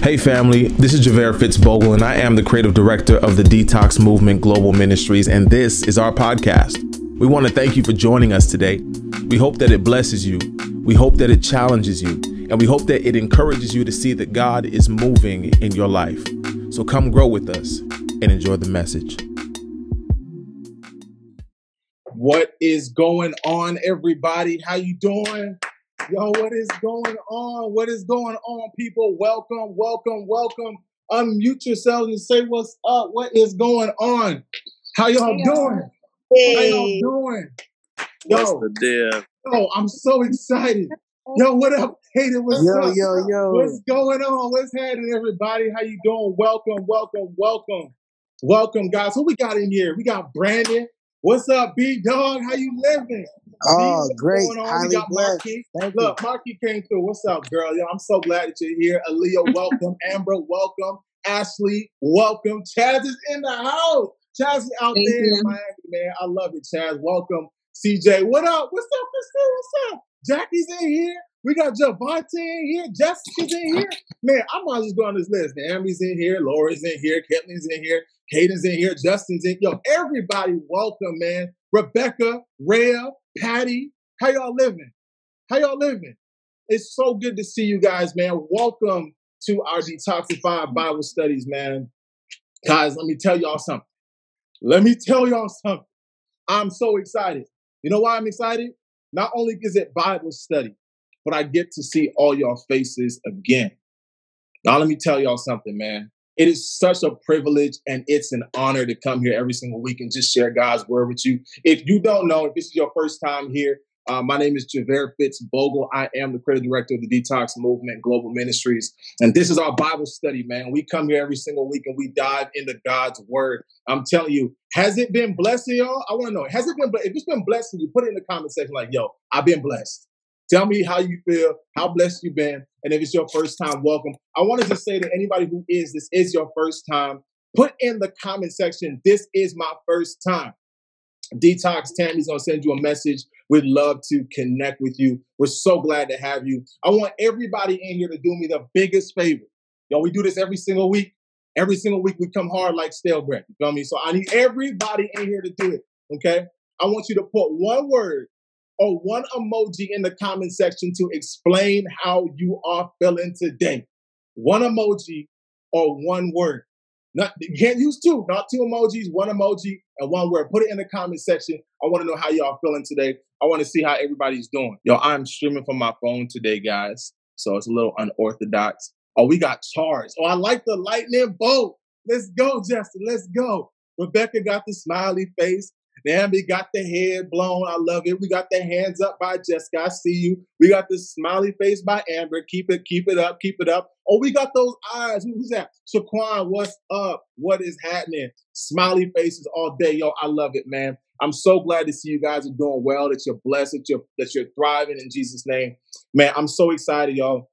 Hey, family, this is Javaire Fitzbogle, and I am the creative director of the Detox Movement Global Ministries, and this is our podcast. We want to thank you for joining us today. We hope that it blesses you, we hope that it challenges you, and we hope that it encourages you to see that God is moving in your life. So come grow with us and enjoy the message. What is going on, everybody? How you doing? Yo, what is going on? What is going on, people? Welcome, welcome, welcome. Unmute yourselves and say what's up. What is going on? How y'all Hey, doing? y'all. How y'all Hey. doing? What's Yo, the deal? yo, I'm so excited. Yo, what up, Hayden? What's Yo, up? yo, yo. What's going on? What's happening, everybody? How you doing? Welcome, welcome, welcome, welcome, guys. Who we got in here? We got Brandon. What's up, B Dog? How you living? Oh, great. on? We Highly got blessed. Marquis. Thank you. Look, Marky came through. What's up, girl? Yo, I'm so glad that you're here. Aaliyah, welcome. Amber, welcome. Ashley, welcome. Chaz is in the house. Chaz is out Thank there in. Miami, man. I love it, Chaz. Welcome. CJ, what up? What's up, Christine? What's up? Jackie's in here. We got Javante in here. Jessica's in here. Man, I might well go on this list. Naomi's in here. Laura's in here. Ketlin's in here. Caden's in here. Justin's in Yo, everybody, welcome, man. Rebecca, Rhea, Patty, how y'all living? How y'all living? It's so good to see you guys, man. Welcome to our Detoxify Bible studies, man. Guys, let me tell y'all something. Let me tell y'all something. I'm so excited. You know why I'm excited? Not only is it Bible study, but I get to see all y'all faces again. Now, let me tell y'all something, man. It is such a privilege and it's an honor to come here every single week and just share God's word with you. If you don't know, if this is your first time here, uh, my name is Javaire Fitz Bogle. I am the creative director of the Detox Movement Global Ministries. And this is our Bible study, man. We come here every single week and we dive into God's word. I'm telling you, has it been blessing y'all? I want to know, has it been, if it's been blessing you, put it in the comment section like, yo, I've been blessed. Tell me how you feel, how blessed you've been. And if it's your first time, welcome. I wanted to say to anybody who is, this is your first time, put in the comment section, this is my first time. Detox Tammy's gonna send you a message. We'd love to connect with you. We're so glad to have you. I want everybody in here to do me the biggest favor. Yo, we do this every single week. Every single week we come hard like stale bread. You feel me? So I need everybody in here to do it. Okay. I want you to put one word or one emoji in the comment section to explain how you are feeling today. One emoji or one word. Not you can't use two, not two emojis, one emoji and one word. Put it in the comment section. I want to know how y'all feeling today. I want to see how everybody's doing. Yo, I'm streaming from my phone today, guys. So it's a little unorthodox. Oh, we got charged. Oh, I like the lightning bolt. Let's go, Justin. Let's go. Rebecca got the smiley face. Naomi got the head blown. I love it. We got the hands up by Jessica. I see you. We got the smiley face by Amber. Keep it, keep it up, keep it up. Oh, we got those eyes. Who's that? Shaquan, what's up? What is happening? Smiley faces all day. Yo, I love it, man. I'm so glad to see you guys are doing well, that you're blessed, that you're that you're thriving in Jesus' name. Man, I'm so excited, y'all.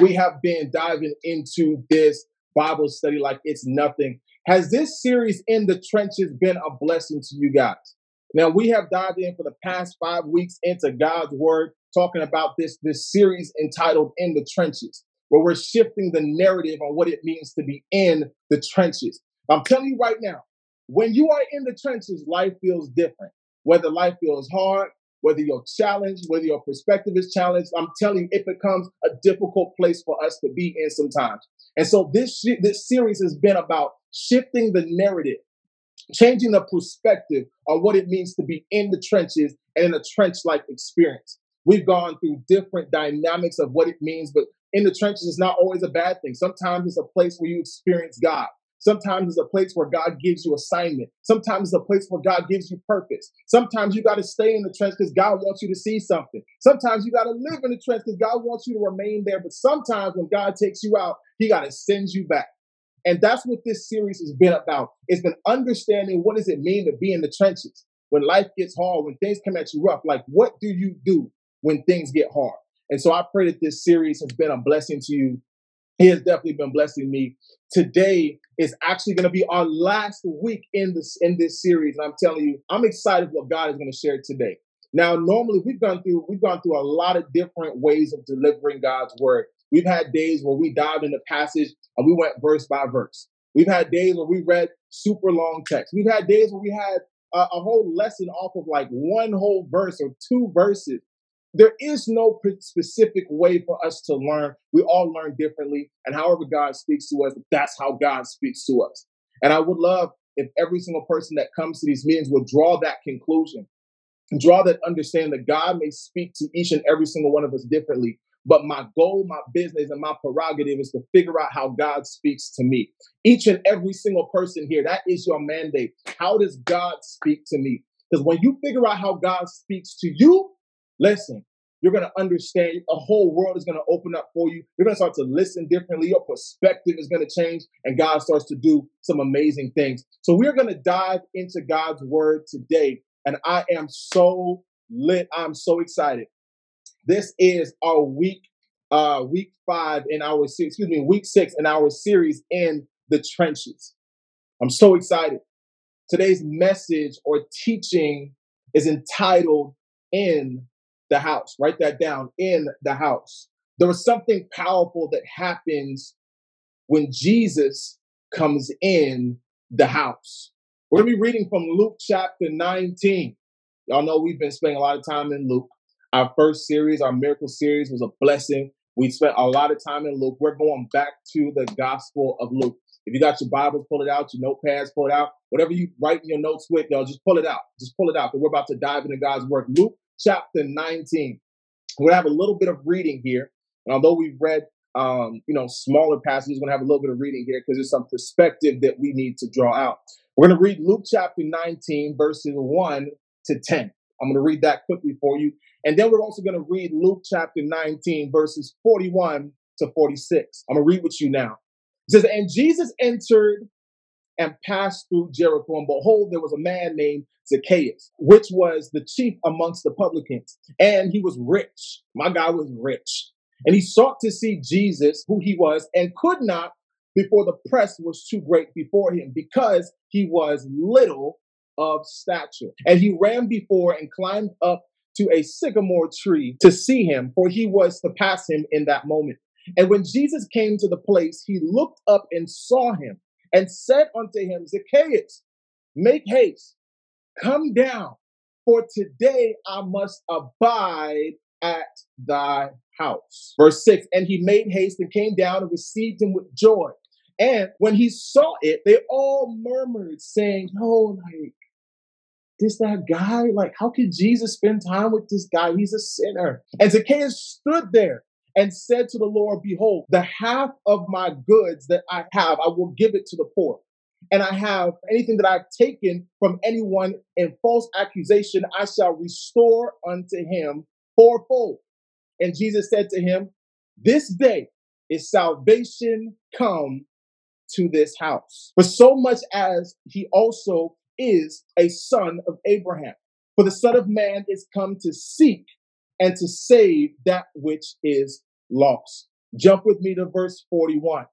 We have been diving into this Bible study like it's nothing. Has this series in the trenches been a blessing to you guys? Now we have dived in for the past five weeks into God's word, talking about this this series entitled "In the Trenches," where we're shifting the narrative on what it means to be in the trenches. I'm telling you right now, when you are in the trenches, life feels different. Whether life feels hard, whether you're challenged, whether your perspective is challenged, I'm telling you, it becomes a difficult place for us to be in sometimes. And so this this series has been about shifting the narrative, changing the perspective on what it means to be in the trenches and in a trench-like experience. We've gone through different dynamics of what it means, but in the trenches is not always a bad thing. Sometimes it's a place where you experience God. Sometimes it's a place where God gives you assignment. Sometimes it's a place where God gives you purpose. Sometimes you got to stay in the trench because God wants you to see something. Sometimes you got to live in the trench because God wants you to remain there. But sometimes when God takes you out, He got to send you back. And that's what this series has been about. It's been understanding what does it mean to be in the trenches when life gets hard, when things come at you rough. Like, what do you do when things get hard? And so I pray that this series has been a blessing to you. It has definitely been blessing me. Today is actually going to be our last week in this in this series, and I'm telling you, I'm excited what God is going to share today. Now, normally we've gone through we've gone through a lot of different ways of delivering God's word. We've had days where we dived in the passage and we went verse by verse. We've had days where we read super long texts. We've had days where we had a, a whole lesson off of like one whole verse or two verses. There is no specific way for us to learn. We all learn differently. And however God speaks to us, that's how God speaks to us. And I would love if every single person that comes to these meetings would draw that conclusion, draw that understanding that God may speak to each and every single one of us differently. But my goal, my business, and my prerogative is to figure out how God speaks to me. Each and every single person here, that is your mandate. How does God speak to me? Because when you figure out how God speaks to you, listen, you're going to understand a whole world is going to open up for you. You're going to start to listen differently. Your perspective is going to change, and God starts to do some amazing things. So, we're going to dive into God's word today, and I am so lit. I'm so excited. This is our week, uh, week five in our excuse me, week six in our series in the trenches. I'm so excited. Today's message or teaching is entitled In the House. Write that down in the house. There was something powerful that happens when Jesus comes in the house. We're going to be reading from Luke chapter 19. Y'all know we've been spending a lot of time in Luke. Our first series, our miracle series, was a blessing. We spent a lot of time in Luke. We're going back to the Gospel of Luke. If you got your Bibles, pull it out, your notepads, pull it out. Whatever you write in your notes with, y'all, just pull it out. Just pull it out because we're about to dive into God's Word. Luke chapter 19. We're going to have a little bit of reading here. And although we've read, um, you know, smaller passages, we're going to have a little bit of reading here because there's some perspective that we need to draw out. We're going to read Luke chapter 19, verses 1 to 10. I'm going to read that quickly for you. And then we're also going to read Luke chapter 19, verses 41 to 46. I'm going to read with you now. It says, And Jesus entered and passed through Jericho, and behold, there was a man named Zacchaeus, which was the chief amongst the publicans, and he was rich. My guy was rich. And he sought to see Jesus, who he was, and could not before the press was too great before him because he was little of stature. And he ran before and climbed up to a sycamore tree to see him, for he was to pass him in that moment. And when Jesus came to the place, he looked up and saw him and said unto him, Zacchaeus, make haste, come down, for today I must abide at thy house. Verse 6 And he made haste and came down and received him with joy. And when he saw it, they all murmured, saying, Yo, like, this that guy? Like, how could Jesus spend time with this guy? He's a sinner. And Zacchaeus stood there and said to the Lord, Behold, the half of my goods that I have, I will give it to the poor. And I have anything that I've taken from anyone in false accusation, I shall restore unto him fourfold. And Jesus said to him, This day is salvation come to this house. For so much as he also is a son of Abraham. For the Son of Man is come to seek and to save that which is lost. Jump with me to verse 41.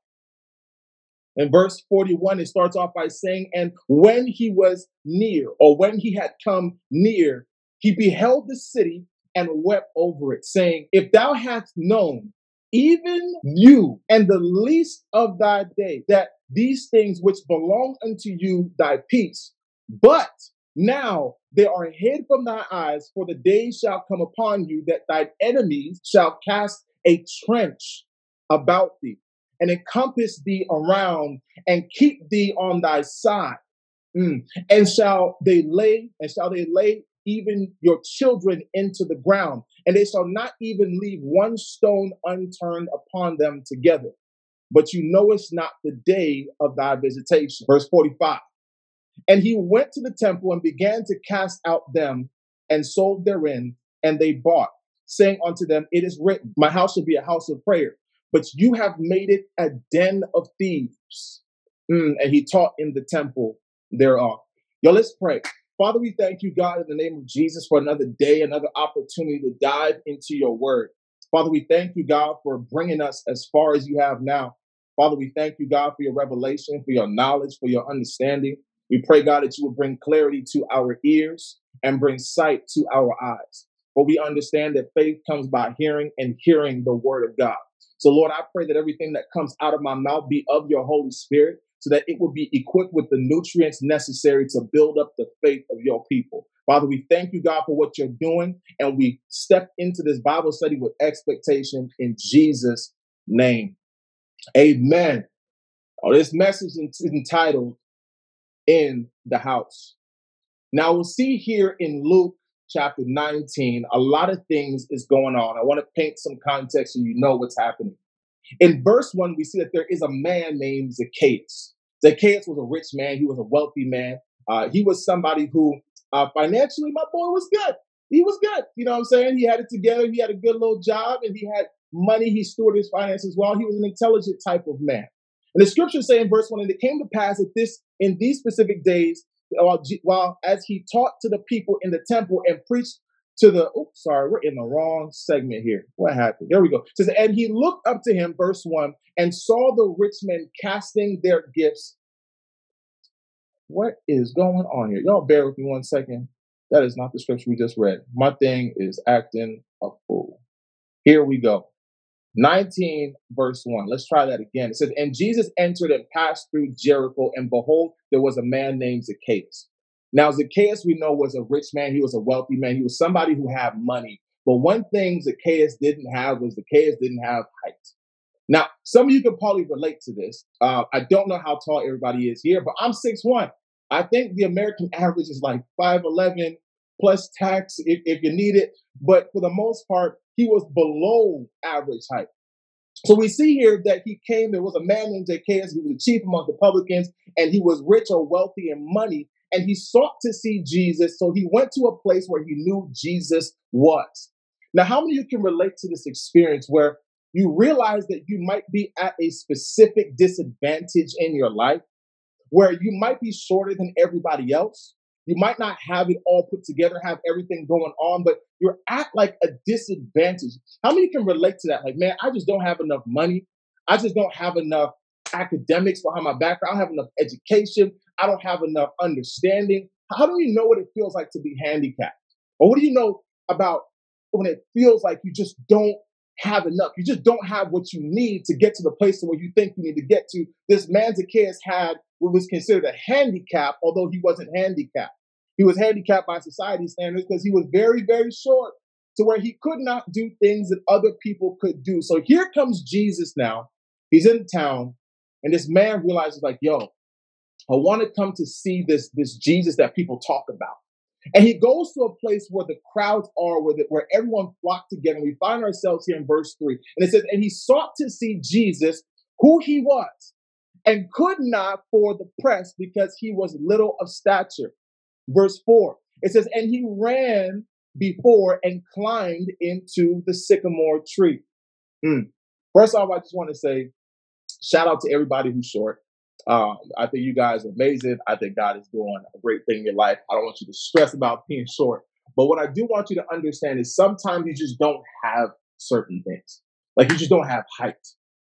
In verse 41, it starts off by saying, And when he was near, or when he had come near, he beheld the city and wept over it, saying, If thou hadst known, even you and the least of thy day, that these things which belong unto you, thy peace, but now they are hid from thy eyes, for the day shall come upon you that thy enemies shall cast a trench about thee and encompass thee around and keep thee on thy side. Mm. And shall they lay, and shall they lay even your children into the ground, and they shall not even leave one stone unturned upon them together. But you knowest not the day of thy visitation. Verse 45. And he went to the temple and began to cast out them and sold therein, and they bought, saying unto them, It is written, My house shall be a house of prayer, but you have made it a den of thieves. Mm, and he taught in the temple thereof. Yo, let's pray. Father, we thank you, God, in the name of Jesus, for another day, another opportunity to dive into your word. Father, we thank you, God, for bringing us as far as you have now. Father, we thank you, God, for your revelation, for your knowledge, for your understanding. We pray, God, that you will bring clarity to our ears and bring sight to our eyes. For we understand that faith comes by hearing and hearing the word of God. So, Lord, I pray that everything that comes out of my mouth be of your Holy Spirit so that it will be equipped with the nutrients necessary to build up the faith of your people. Father, we thank you, God, for what you're doing, and we step into this Bible study with expectation in Jesus' name. Amen. Oh, this message is entitled In the House. Now, we'll see here in Luke chapter 19, a lot of things is going on. I want to paint some context so you know what's happening. In verse 1, we see that there is a man named Zacchaeus. Zacchaeus was a rich man, he was a wealthy man. Uh, he was somebody who uh, financially, my boy was good. He was good. You know what I'm saying? He had it together. He had a good little job and he had money. He stored his finances well. He was an intelligent type of man. And the scriptures say in verse 1 and it came to pass that this, in these specific days, while, while as he taught to the people in the temple and preached to the oh sorry we're in the wrong segment here. What happened? There we go. It says and he looked up to him verse 1 and saw the rich men casting their gifts. What is going on here? Y'all bear with me one second. That is not the scripture we just read. My thing is acting a fool. Here we go 19 verse 1 let's try that again it says and jesus entered and passed through jericho and behold there was a man named zacchaeus now, Zacchaeus, we know, was a rich man. He was a wealthy man. He was somebody who had money. But one thing Zacchaeus didn't have was Zacchaeus didn't have height. Now, some of you can probably relate to this. Uh, I don't know how tall everybody is here, but I'm 6'1. I think the American average is like 5'11 plus tax if, if you need it. But for the most part, he was below average height. So we see here that he came, there was a man named Zacchaeus, he was a chief among the publicans, and he was rich or wealthy in money, and he sought to see Jesus. So he went to a place where he knew Jesus was. Now, how many of you can relate to this experience where you realize that you might be at a specific disadvantage in your life, where you might be shorter than everybody else? You might not have it all put together, have everything going on, but you're at like a disadvantage. How many can relate to that? Like, man, I just don't have enough money. I just don't have enough academics behind my background. I don't have enough education. I don't have enough understanding. How do you know what it feels like to be handicapped? Or what do you know about when it feels like you just don't have enough? You just don't have what you need to get to the place where you think you need to get to. This man Zacchaeus had what was considered a handicap, although he wasn't handicapped. He was handicapped by society standards because he was very, very short to where he could not do things that other people could do. So here comes Jesus now. He's in town, and this man realizes, like, yo, I want to come to see this, this Jesus that people talk about. And he goes to a place where the crowds are, where, the, where everyone flocked together. And we find ourselves here in verse 3. And it says, And he sought to see Jesus, who he was, and could not for the press because he was little of stature. Verse 4. It says, And he ran before and climbed into the sycamore tree. Mm. First off, I just want to say, shout out to everybody who's short. Um, I think you guys are amazing. I think God is doing a great thing in your life. I don't want you to stress about being short. But what I do want you to understand is sometimes you just don't have certain things. Like you just don't have height.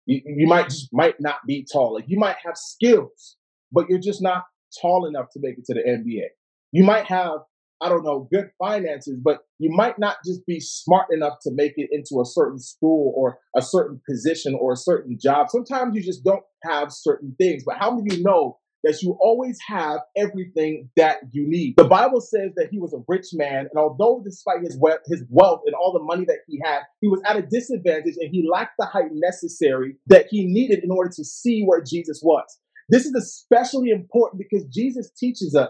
You, you might just might not be tall. Like you might have skills, but you're just not tall enough to make it to the NBA. You might have I don't know, good finances, but you might not just be smart enough to make it into a certain school or a certain position or a certain job. Sometimes you just don't have certain things. But how do you know that you always have everything that you need. The Bible says that he was a rich man, and although despite his wealth, his wealth and all the money that he had, he was at a disadvantage and he lacked the height necessary that he needed in order to see where Jesus was. This is especially important because Jesus teaches us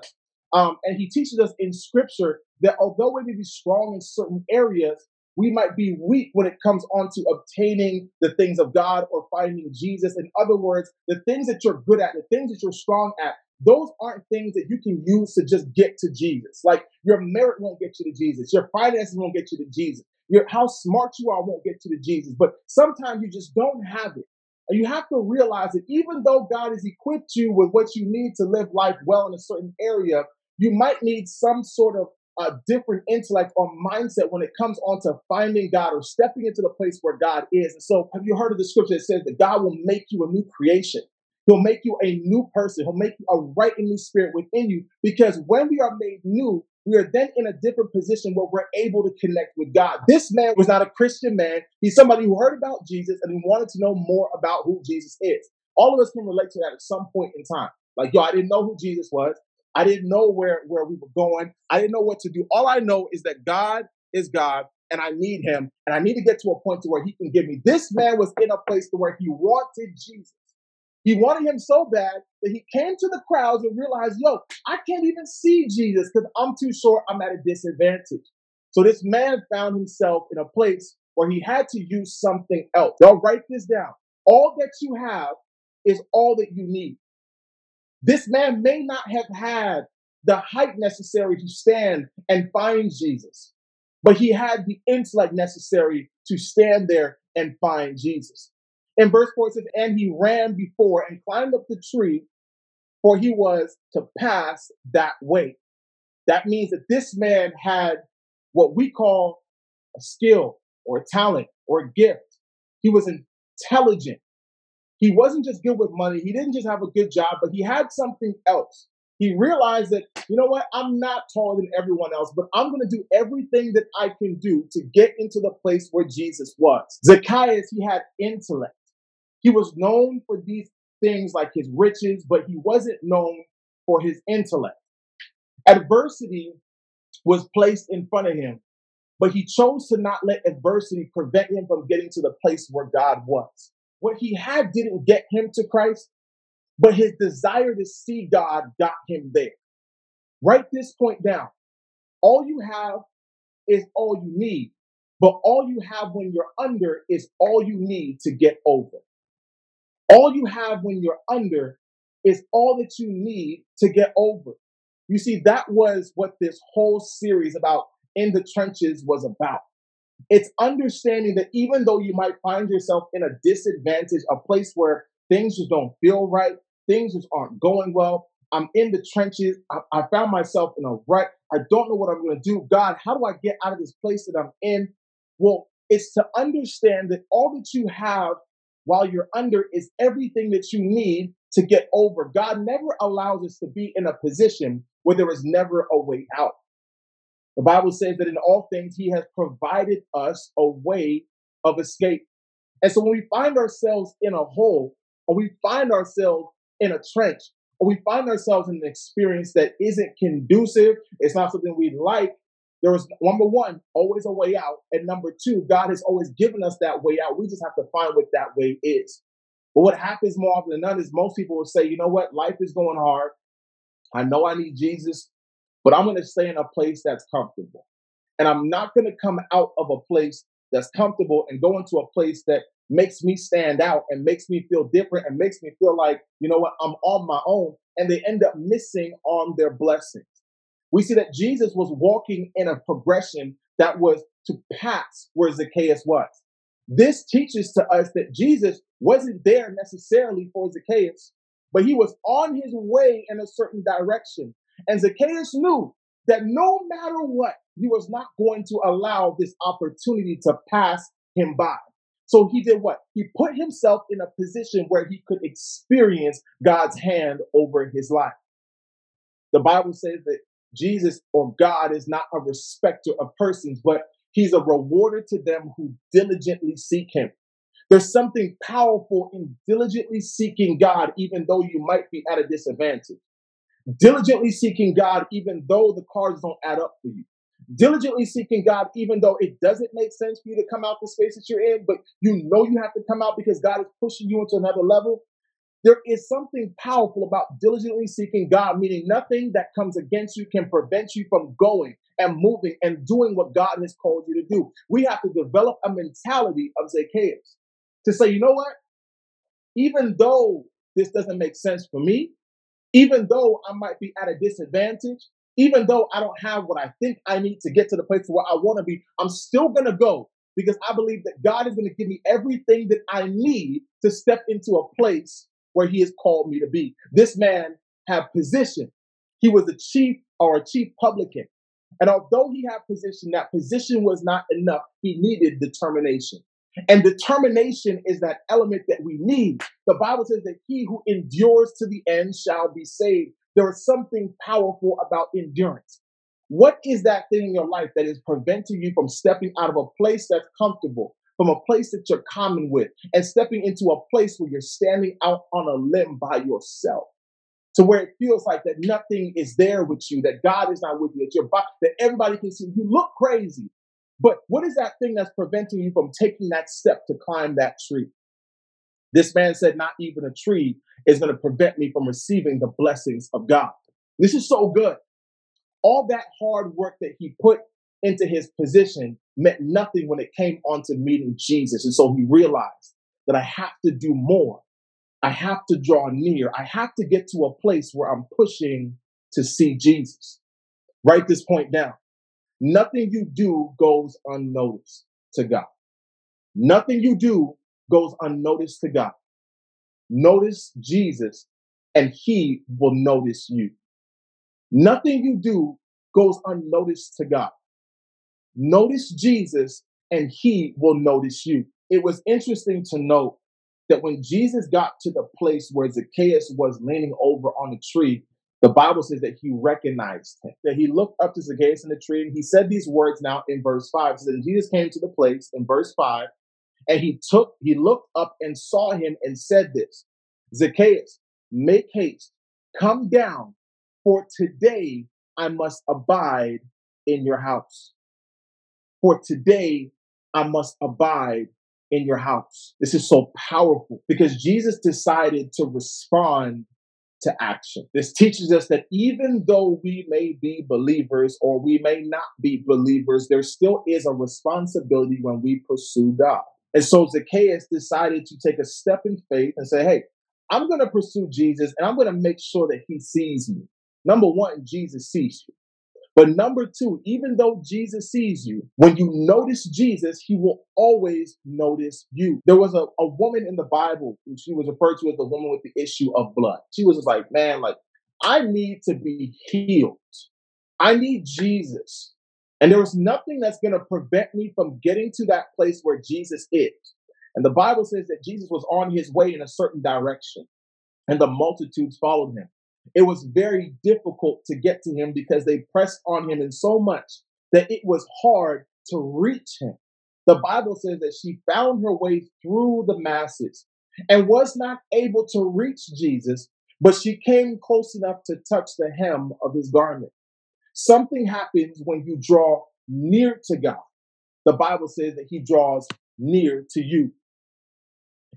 um, and he teaches us in scripture that although we may be strong in certain areas, we might be weak when it comes on to obtaining the things of God or finding Jesus. In other words, the things that you're good at, the things that you're strong at, those aren't things that you can use to just get to Jesus. Like your merit won't get you to Jesus, your finances won't get you to Jesus, your how smart you are won't get you to Jesus. But sometimes you just don't have it. And you have to realize that even though God has equipped you with what you need to live life well in a certain area, you might need some sort of uh, different intellect or mindset when it comes on to finding God or stepping into the place where God is. And so, have you heard of the scripture that says that God will make you a new creation? He'll make you a new person. He'll make you a right and new spirit within you. Because when we are made new, we are then in a different position where we're able to connect with God. This man was not a Christian man. He's somebody who heard about Jesus and he wanted to know more about who Jesus is. All of us can relate to that at some point in time. Like, yo, I didn't know who Jesus was. I didn't know where, where we were going. I didn't know what to do. All I know is that God is God and I need him and I need to get to a point to where he can give me. This man was in a place to where he wanted Jesus. He wanted him so bad that he came to the crowds and realized, yo, I can't even see Jesus because I'm too short. I'm at a disadvantage. So this man found himself in a place where he had to use something else. Y'all write this down. All that you have is all that you need. This man may not have had the height necessary to stand and find Jesus, but he had the intellect necessary to stand there and find Jesus. In verse 4, it says, And he ran before and climbed up the tree, for he was to pass that way. That means that this man had what we call a skill or a talent or a gift. He was intelligent. He wasn't just good with money. He didn't just have a good job, but he had something else. He realized that, you know what, I'm not taller than everyone else, but I'm going to do everything that I can do to get into the place where Jesus was. Zacchaeus, he had intellect. He was known for these things like his riches, but he wasn't known for his intellect. Adversity was placed in front of him, but he chose to not let adversity prevent him from getting to the place where God was. What he had didn't get him to Christ, but his desire to see God got him there. Write this point down. All you have is all you need, but all you have when you're under is all you need to get over. All you have when you're under is all that you need to get over. You see, that was what this whole series about in the trenches was about. It's understanding that even though you might find yourself in a disadvantage, a place where things just don't feel right, things just aren't going well, I'm in the trenches, I, I found myself in a rut, I don't know what I'm going to do. God, how do I get out of this place that I'm in? Well, it's to understand that all that you have while you're under is everything that you need to get over. God never allows us to be in a position where there is never a way out. The Bible says that in all things, He has provided us a way of escape. And so when we find ourselves in a hole, or we find ourselves in a trench, or we find ourselves in an experience that isn't conducive, it's not something we like, there is number one, always a way out. And number two, God has always given us that way out. We just have to find what that way is. But what happens more often than not is most people will say, you know what, life is going hard. I know I need Jesus, but I'm going to stay in a place that's comfortable. And I'm not going to come out of a place that's comfortable and go into a place that makes me stand out and makes me feel different and makes me feel like, you know what, I'm on my own. And they end up missing on their blessings we see that Jesus was walking in a progression that was to pass where Zacchaeus was. This teaches to us that Jesus wasn't there necessarily for Zacchaeus, but he was on his way in a certain direction. And Zacchaeus knew that no matter what, he was not going to allow this opportunity to pass him by. So he did what? He put himself in a position where he could experience God's hand over his life. The Bible says that Jesus or God is not a respecter of persons, but he's a rewarder to them who diligently seek him. There's something powerful in diligently seeking God, even though you might be at a disadvantage. Diligently seeking God, even though the cards don't add up for you. Diligently seeking God, even though it doesn't make sense for you to come out the space that you're in, but you know you have to come out because God is pushing you into another level. There is something powerful about diligently seeking God, meaning nothing that comes against you can prevent you from going and moving and doing what God has called you to do. We have to develop a mentality of Zacchaeus to say, you know what? Even though this doesn't make sense for me, even though I might be at a disadvantage, even though I don't have what I think I need to get to the place where I want to be, I'm still going to go because I believe that God is going to give me everything that I need to step into a place where he has called me to be. This man had position. He was a chief or a chief publican. And although he had position, that position was not enough. He needed determination. And determination is that element that we need. The Bible says that he who endures to the end shall be saved. There is something powerful about endurance. What is that thing in your life that is preventing you from stepping out of a place that's comfortable, from a place that you're common with, and stepping into a place where you're standing out on a limb by yourself? To where it feels like that nothing is there with you, that God is not with you, that that everybody can see you look crazy. But what is that thing that's preventing you from taking that step to climb that tree? This man said, Not even a tree is going to prevent me from receiving the blessings of God. This is so good. All that hard work that he put into his position meant nothing when it came on to meeting Jesus. And so he realized that I have to do more. I have to draw near. I have to get to a place where I'm pushing to see Jesus. Write this point down. Nothing you do goes unnoticed to God. Nothing you do goes unnoticed to God. Notice Jesus and he will notice you. Nothing you do goes unnoticed to God. Notice Jesus and he will notice you. It was interesting to note that when Jesus got to the place where Zacchaeus was leaning over on a tree, the Bible says that he recognized him, that he looked up to Zacchaeus in the tree and he said these words now in verse 5. It says, Jesus came to the place in verse 5 and he took, he looked up and saw him and said this Zacchaeus, make haste, come down, for today I must abide in your house. For today I must abide in your house. This is so powerful because Jesus decided to respond to action. This teaches us that even though we may be believers or we may not be believers, there still is a responsibility when we pursue God. And so Zacchaeus decided to take a step in faith and say, Hey, I'm going to pursue Jesus and I'm going to make sure that he sees me. Number one, Jesus sees you. But number two, even though Jesus sees you, when you notice Jesus, he will always notice you. There was a, a woman in the Bible, who she was referred to as the woman with the issue of blood. She was just like, man, like, I need to be healed. I need Jesus. And there was nothing that's going to prevent me from getting to that place where Jesus is. And the Bible says that Jesus was on his way in a certain direction, and the multitudes followed him. It was very difficult to get to him because they pressed on him in so much that it was hard to reach him. The Bible says that she found her way through the masses and was not able to reach Jesus, but she came close enough to touch the hem of his garment. Something happens when you draw near to God. The Bible says that he draws near to you.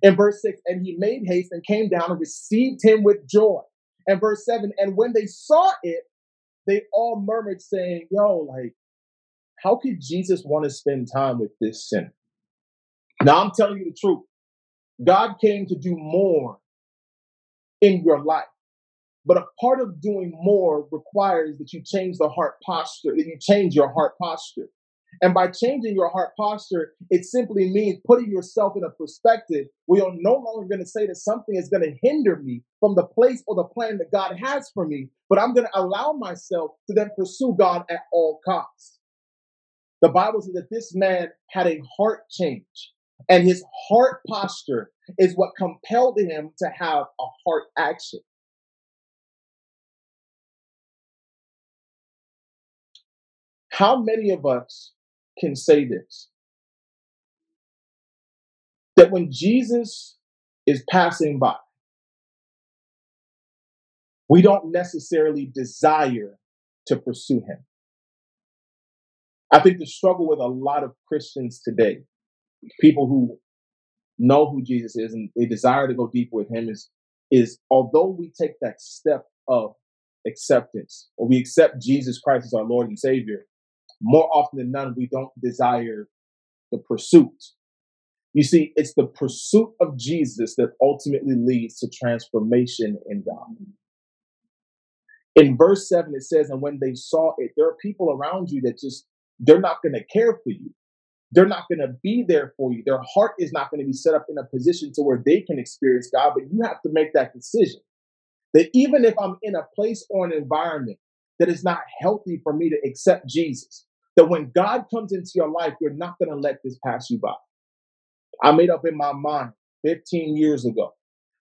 In verse 6, and he made haste and came down and received him with joy. And verse 7, and when they saw it, they all murmured, saying, Yo, like, how could Jesus want to spend time with this sinner? Now, I'm telling you the truth. God came to do more in your life. But a part of doing more requires that you change the heart posture, that you change your heart posture. And by changing your heart posture, it simply means putting yourself in a perspective where you're no longer going to say that something is going to hinder me from the place or the plan that God has for me, but I'm going to allow myself to then pursue God at all costs. The Bible says that this man had a heart change, and his heart posture is what compelled him to have a heart action. How many of us can say this? That when Jesus is passing by, we don't necessarily desire to pursue him. I think the struggle with a lot of Christians today, people who know who Jesus is and they desire to go deep with him, is, is although we take that step of acceptance or we accept Jesus Christ as our Lord and Savior, more often than none, we don't desire the pursuit. You see, it's the pursuit of Jesus that ultimately leads to transformation in God. In verse 7, it says, And when they saw it, there are people around you that just, they're not going to care for you. They're not going to be there for you. Their heart is not going to be set up in a position to where they can experience God, but you have to make that decision. That even if I'm in a place or an environment that is not healthy for me to accept Jesus, that when God comes into your life, you're not going to let this pass you by. I made up in my mind 15 years ago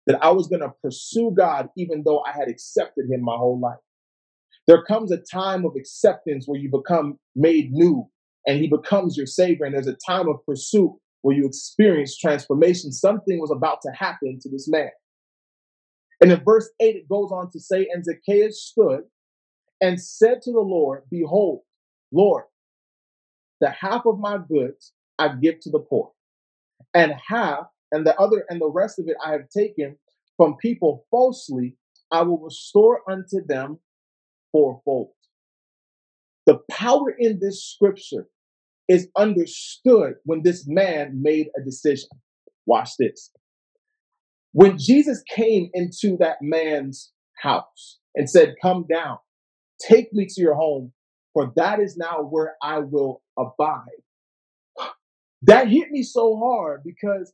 that I was going to pursue God even though I had accepted Him my whole life. There comes a time of acceptance where you become made new and he becomes your savior. And there's a time of pursuit where you experience transformation. Something was about to happen to this man. And in verse 8, it goes on to say, And Zacchaeus stood and said to the Lord, Behold, Lord, the half of my goods I give to the poor, and half, and the other, and the rest of it I have taken from people falsely, I will restore unto them fourfold. The power in this scripture is understood when this man made a decision. Watch this. When Jesus came into that man's house and said, Come down, take me to your home, for that is now where I will abide. That hit me so hard because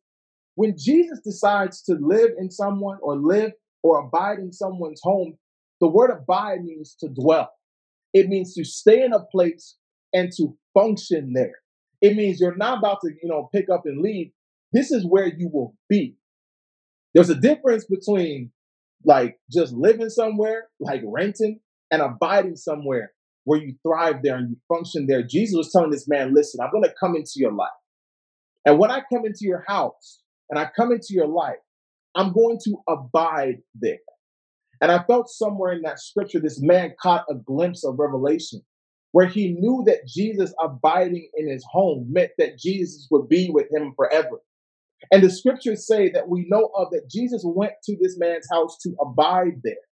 when Jesus decides to live in someone or live or abide in someone's home, the word abide means to dwell. It means to stay in a place and to function there. It means you're not about to, you know, pick up and leave. This is where you will be. There's a difference between like just living somewhere, like renting, and abiding somewhere where you thrive there and you function there. Jesus was telling this man, listen, I'm going to come into your life. And when I come into your house and I come into your life, I'm going to abide there. And I felt somewhere in that scripture, this man caught a glimpse of revelation where he knew that Jesus abiding in his home meant that Jesus would be with him forever. And the scriptures say that we know of that Jesus went to this man's house to abide there.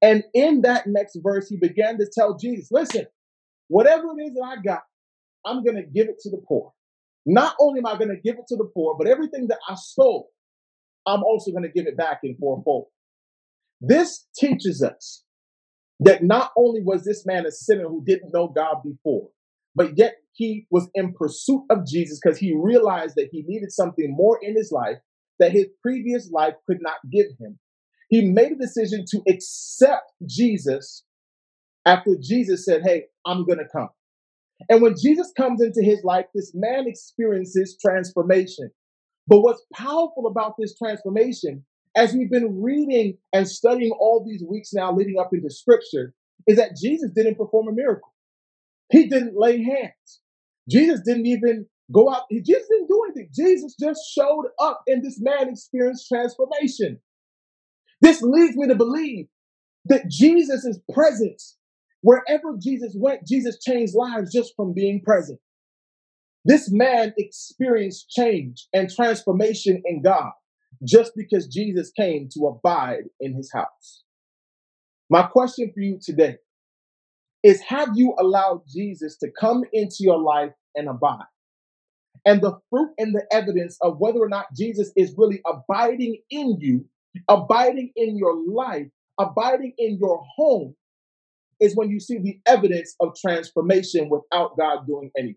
And in that next verse, he began to tell Jesus, listen, whatever it is that I got, I'm going to give it to the poor. Not only am I going to give it to the poor, but everything that I stole, I'm also going to give it back in fourfold. This teaches us that not only was this man a sinner who didn't know God before, but yet he was in pursuit of Jesus because he realized that he needed something more in his life that his previous life could not give him. He made a decision to accept Jesus after Jesus said, Hey, I'm going to come. And when Jesus comes into his life, this man experiences transformation. But what's powerful about this transformation as we've been reading and studying all these weeks now leading up into scripture, is that Jesus didn't perform a miracle. He didn't lay hands. Jesus didn't even go out. He just didn't do anything. Jesus just showed up and this man experienced transformation. This leads me to believe that Jesus' is presence, wherever Jesus went, Jesus changed lives just from being present. This man experienced change and transformation in God just because Jesus came to abide in his house. My question for you today is Have you allowed Jesus to come into your life and abide? And the fruit and the evidence of whether or not Jesus is really abiding in you, abiding in your life, abiding in your home, is when you see the evidence of transformation without God doing anything.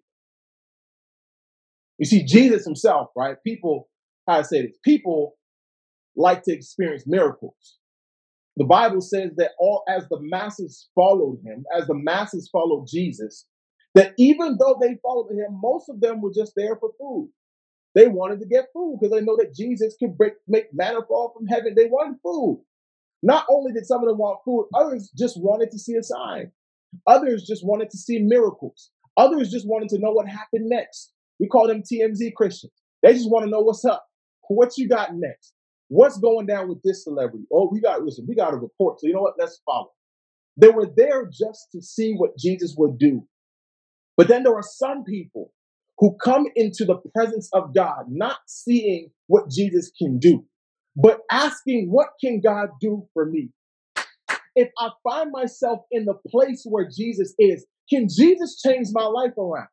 You see, Jesus himself, right? People how I say this, people like to experience miracles. The Bible says that all as the masses followed him, as the masses followed Jesus, that even though they followed him, most of them were just there for food. They wanted to get food because they know that Jesus could break, make manna fall from heaven. They wanted food. Not only did some of them want food, others just wanted to see a sign. Others just wanted to see miracles. Others just wanted to know what happened next. We call them TMZ Christians. They just want to know what's up. What you got next? What's going down with this celebrity? Oh, we got listen, we got a report. So you know what? Let's follow. They were there just to see what Jesus would do. But then there are some people who come into the presence of God, not seeing what Jesus can do, but asking, what can God do for me? If I find myself in the place where Jesus is, can Jesus change my life around?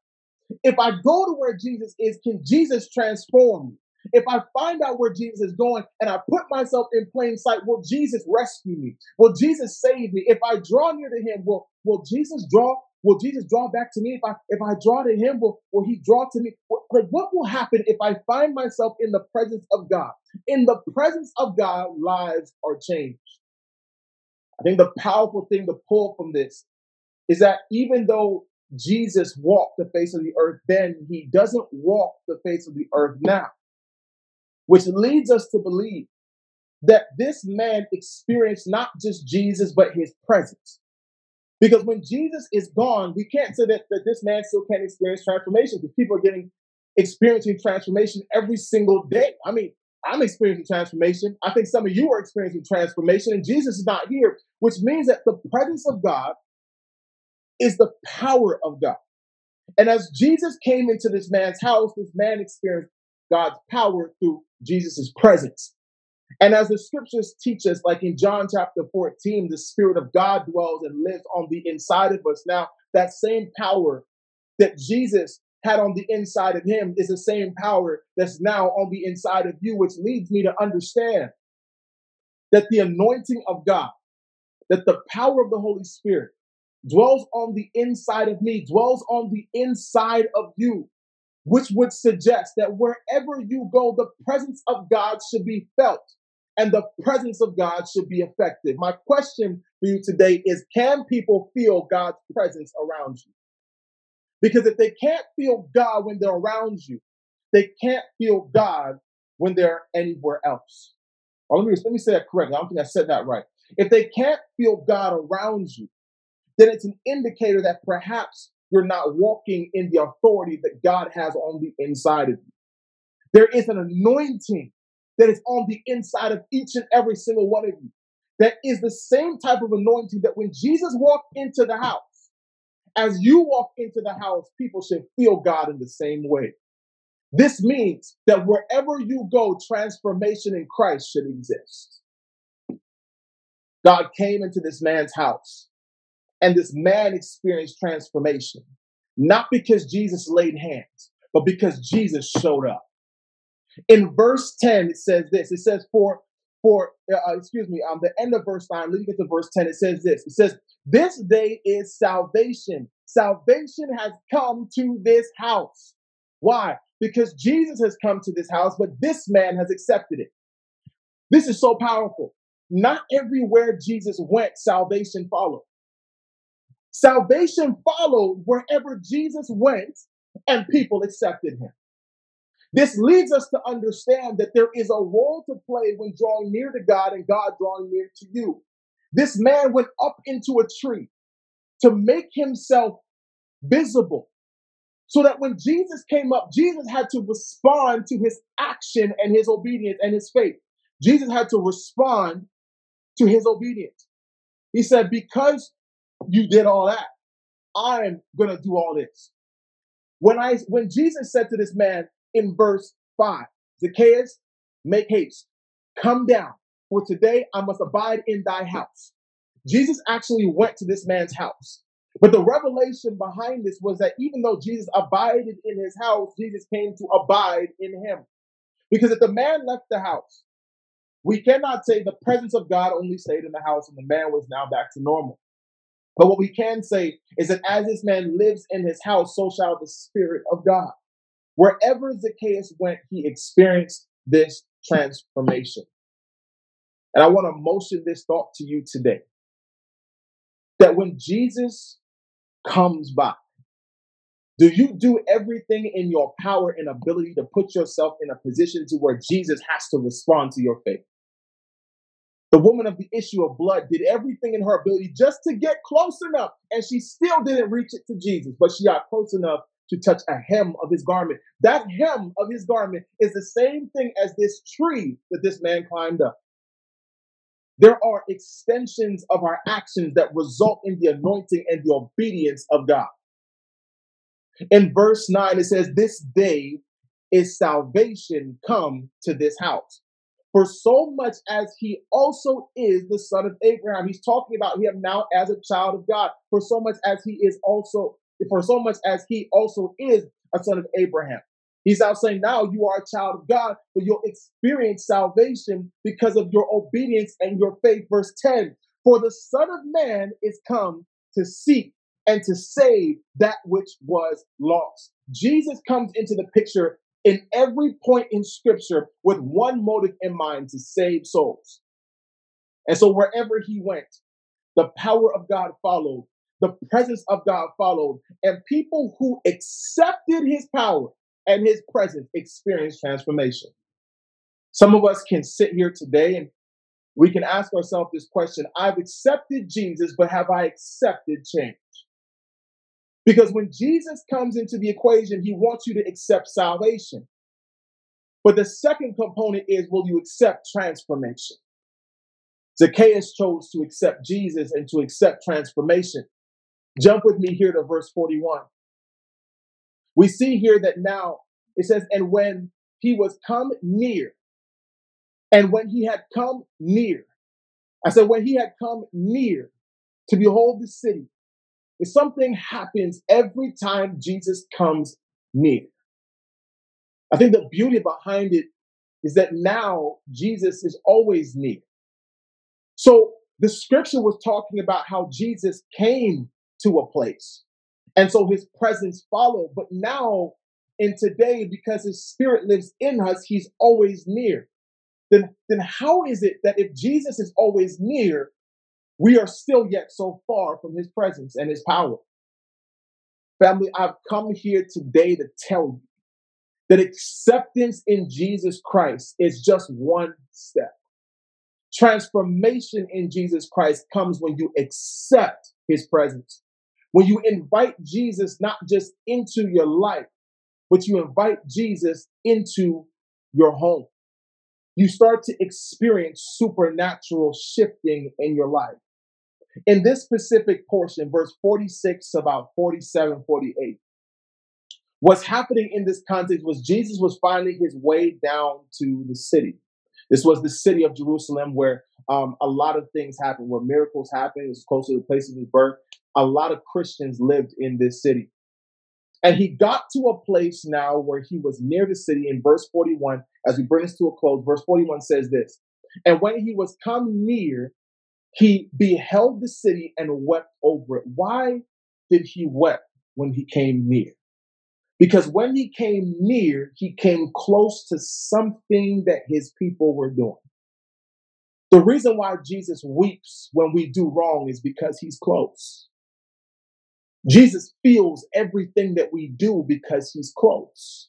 If I go to where Jesus is, can Jesus transform me? If I find out where Jesus is going and I put myself in plain sight, will Jesus rescue me? Will Jesus save me? If I draw near to him, will, will Jesus draw? Will Jesus draw back to me? If I if I draw to him, will, will he draw to me? Like what will happen if I find myself in the presence of God? In the presence of God, lives are changed. I think the powerful thing to pull from this is that even though Jesus walked the face of the earth then, he doesn't walk the face of the earth now which leads us to believe that this man experienced not just Jesus, but his presence. Because when Jesus is gone, we can't say that, that this man still can't experience transformation because people are getting experiencing transformation every single day. I mean, I'm experiencing transformation. I think some of you are experiencing transformation, and Jesus is not here, which means that the presence of God is the power of God. And as Jesus came into this man's house, this man experienced God's power through Jesus' presence. And as the scriptures teach us, like in John chapter 14, the Spirit of God dwells and lives on the inside of us. Now, that same power that Jesus had on the inside of him is the same power that's now on the inside of you, which leads me to understand that the anointing of God, that the power of the Holy Spirit dwells on the inside of me, dwells on the inside of you, which would suggest that wherever you go, the presence of God should be felt and the presence of God should be effective. My question for you today is can people feel God's presence around you? Because if they can't feel God when they're around you, they can't feel God when they're anywhere else. Let me, let me say that correctly. I don't think I said that right. If they can't feel God around you, then it's an indicator that perhaps you're not walking in the authority that God has on the inside of you. There is an anointing that is on the inside of each and every single one of you. That is the same type of anointing that when Jesus walked into the house, as you walk into the house, people should feel God in the same way. This means that wherever you go, transformation in Christ should exist. God came into this man's house, and this man experienced transformation, not because Jesus laid hands, but because Jesus showed up. In verse 10, it says this it says, For for uh, uh, excuse me, um, the end of verse 9, let me get to verse 10. It says this. It says, This day is salvation. Salvation has come to this house. Why? Because Jesus has come to this house, but this man has accepted it. This is so powerful. Not everywhere Jesus went, salvation followed. Salvation followed wherever Jesus went and people accepted him. This leads us to understand that there is a role to play when drawing near to God and God drawing near to you. This man went up into a tree to make himself visible so that when Jesus came up, Jesus had to respond to his action and his obedience and his faith. Jesus had to respond to his obedience. He said, Because you did all that, I'm going to do all this. When I when Jesus said to this man, in verse 5. Zacchaeus, make haste, come down, for today I must abide in thy house. Jesus actually went to this man's house. But the revelation behind this was that even though Jesus abided in his house, Jesus came to abide in him. Because if the man left the house, we cannot say the presence of God only stayed in the house and the man was now back to normal. But what we can say is that as this man lives in his house, so shall the Spirit of God. Wherever Zacchaeus went, he experienced this transformation. And I want to motion this thought to you today that when Jesus comes by, do you do everything in your power and ability to put yourself in a position to where Jesus has to respond to your faith? The woman of the issue of blood did everything in her ability just to get close enough, and she still didn't reach it to Jesus, but she got close enough to touch a hem of his garment. That hem of his garment is the same thing as this tree that this man climbed up. There are extensions of our actions that result in the anointing and the obedience of God. In verse 9, it says, This day is salvation come to this house. For so much as he also is the son of Abraham, he's talking about him now as a child of God. For so much as he is also for so much as he also is a son of Abraham. He's out saying now you are a child of God, but you'll experience salvation because of your obedience and your faith. Verse 10 For the Son of Man is come to seek and to save that which was lost. Jesus comes into the picture in every point in scripture with one motive in mind to save souls. And so wherever he went, the power of God followed the presence of God followed, and people who accepted his power and his presence experienced transformation. Some of us can sit here today and we can ask ourselves this question I've accepted Jesus, but have I accepted change? Because when Jesus comes into the equation, he wants you to accept salvation. But the second component is will you accept transformation? Zacchaeus chose to accept Jesus and to accept transformation. Jump with me here to verse 41. We see here that now it says, and when he was come near, and when he had come near, I said, when he had come near to behold the city, if something happens every time Jesus comes near. I think the beauty behind it is that now Jesus is always near. So the scripture was talking about how Jesus came to a place. And so his presence followed. But now, in today, because his spirit lives in us, he's always near. Then, then how is it that if Jesus is always near, we are still yet so far from his presence and his power? Family, I've come here today to tell you that acceptance in Jesus Christ is just one step. Transformation in Jesus Christ comes when you accept his presence. When you invite Jesus not just into your life, but you invite Jesus into your home. You start to experience supernatural shifting in your life. In this specific portion, verse 46, about 47, 48, what's happening in this context was Jesus was finding his way down to the city. This was the city of Jerusalem where um, a lot of things happened, where miracles happened. It was close to the place of his birth. A lot of Christians lived in this city. And he got to a place now where he was near the city in verse 41. As we bring this to a close, verse 41 says this And when he was come near, he beheld the city and wept over it. Why did he weep when he came near? Because when he came near, he came close to something that his people were doing. The reason why Jesus weeps when we do wrong is because he's close. Jesus feels everything that we do because he's close.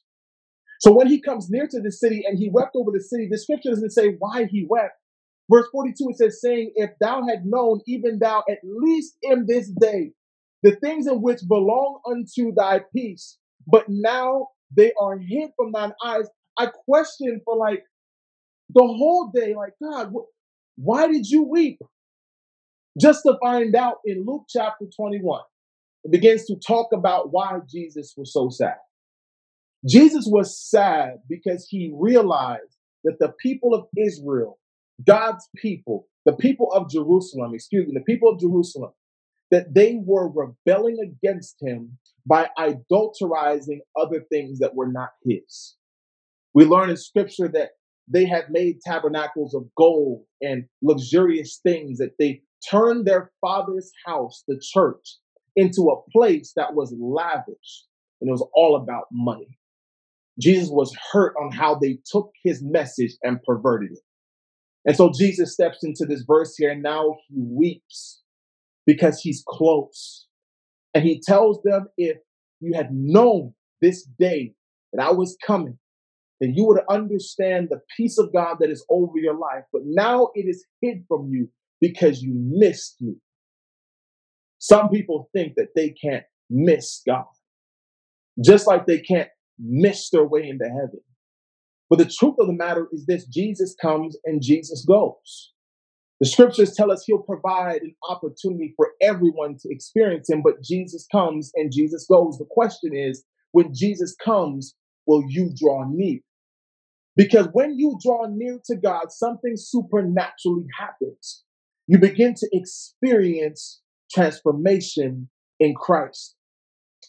So when he comes near to the city and he wept over the city, the scripture doesn't say why he wept. Verse 42, it says, saying, If thou had known, even thou at least in this day, the things in which belong unto thy peace, but now they are hid from thine eyes. I question for like the whole day, like, God, wh- why did you weep? Just to find out in Luke chapter 21, it begins to talk about why Jesus was so sad. Jesus was sad because he realized that the people of Israel, God's people, the people of Jerusalem, excuse me, the people of Jerusalem, that they were rebelling against him by adulterizing other things that were not his. We learn in scripture that they had made tabernacles of gold and luxurious things, that they turned their father's house, the church, into a place that was lavish and it was all about money. Jesus was hurt on how they took his message and perverted it. And so Jesus steps into this verse here and now he weeps because he's close. And he tells them, if you had known this day that I was coming, then you would understand the peace of God that is over your life. But now it is hid from you because you missed me. Some people think that they can't miss God, just like they can't miss their way into heaven. But the truth of the matter is this Jesus comes and Jesus goes. The scriptures tell us he'll provide an opportunity for everyone to experience him, but Jesus comes and Jesus goes. The question is when Jesus comes, will you draw near? Because when you draw near to God, something supernaturally happens. You begin to experience transformation in Christ.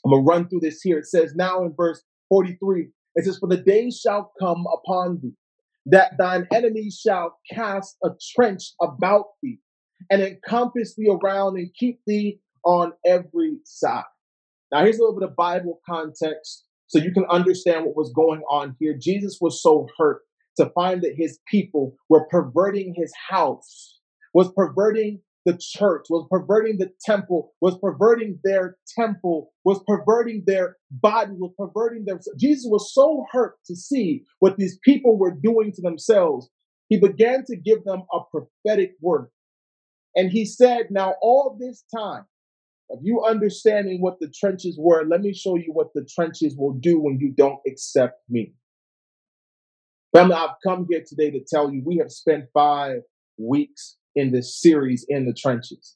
I'm going to run through this here. It says now in verse 43, it says, For the day shall come upon thee that thine enemies shall cast a trench about thee and encompass thee around and keep thee on every side. Now, here's a little bit of Bible context so you can understand what was going on here. Jesus was so hurt to find that his people were perverting his house, was perverting the church, was perverting the temple, was perverting their temple, was perverting their body, was perverting their. Jesus was so hurt to see what these people were doing to themselves he began to give them a prophetic word. And he said, Now, all this time of you understanding what the trenches were, let me show you what the trenches will do when you don't accept me. Family, I've come here today to tell you we have spent five weeks in this series in the trenches.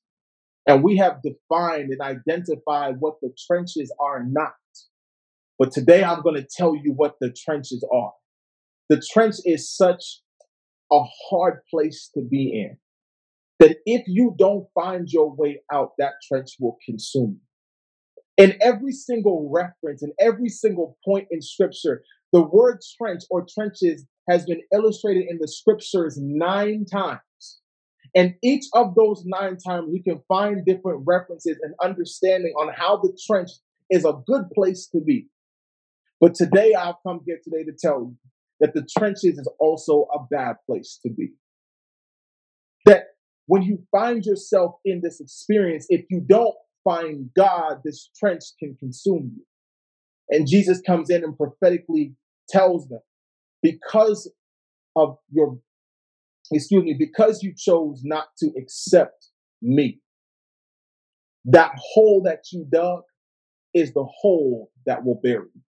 And we have defined and identified what the trenches are not. But today I'm going to tell you what the trenches are. The trench is such a hard place to be in that if you don't find your way out, that trench will consume you. In every single reference, in every single point in scripture, the word trench or trenches has been illustrated in the scriptures nine times. And each of those nine times, we can find different references and understanding on how the trench is a good place to be. But today, I've come here today to tell you that the trenches is also a bad place to be. That when you find yourself in this experience, if you don't find God, this trench can consume you. And Jesus comes in and prophetically tells them, because of your, excuse me, because you chose not to accept me, that hole that you dug is the hole that will bury you.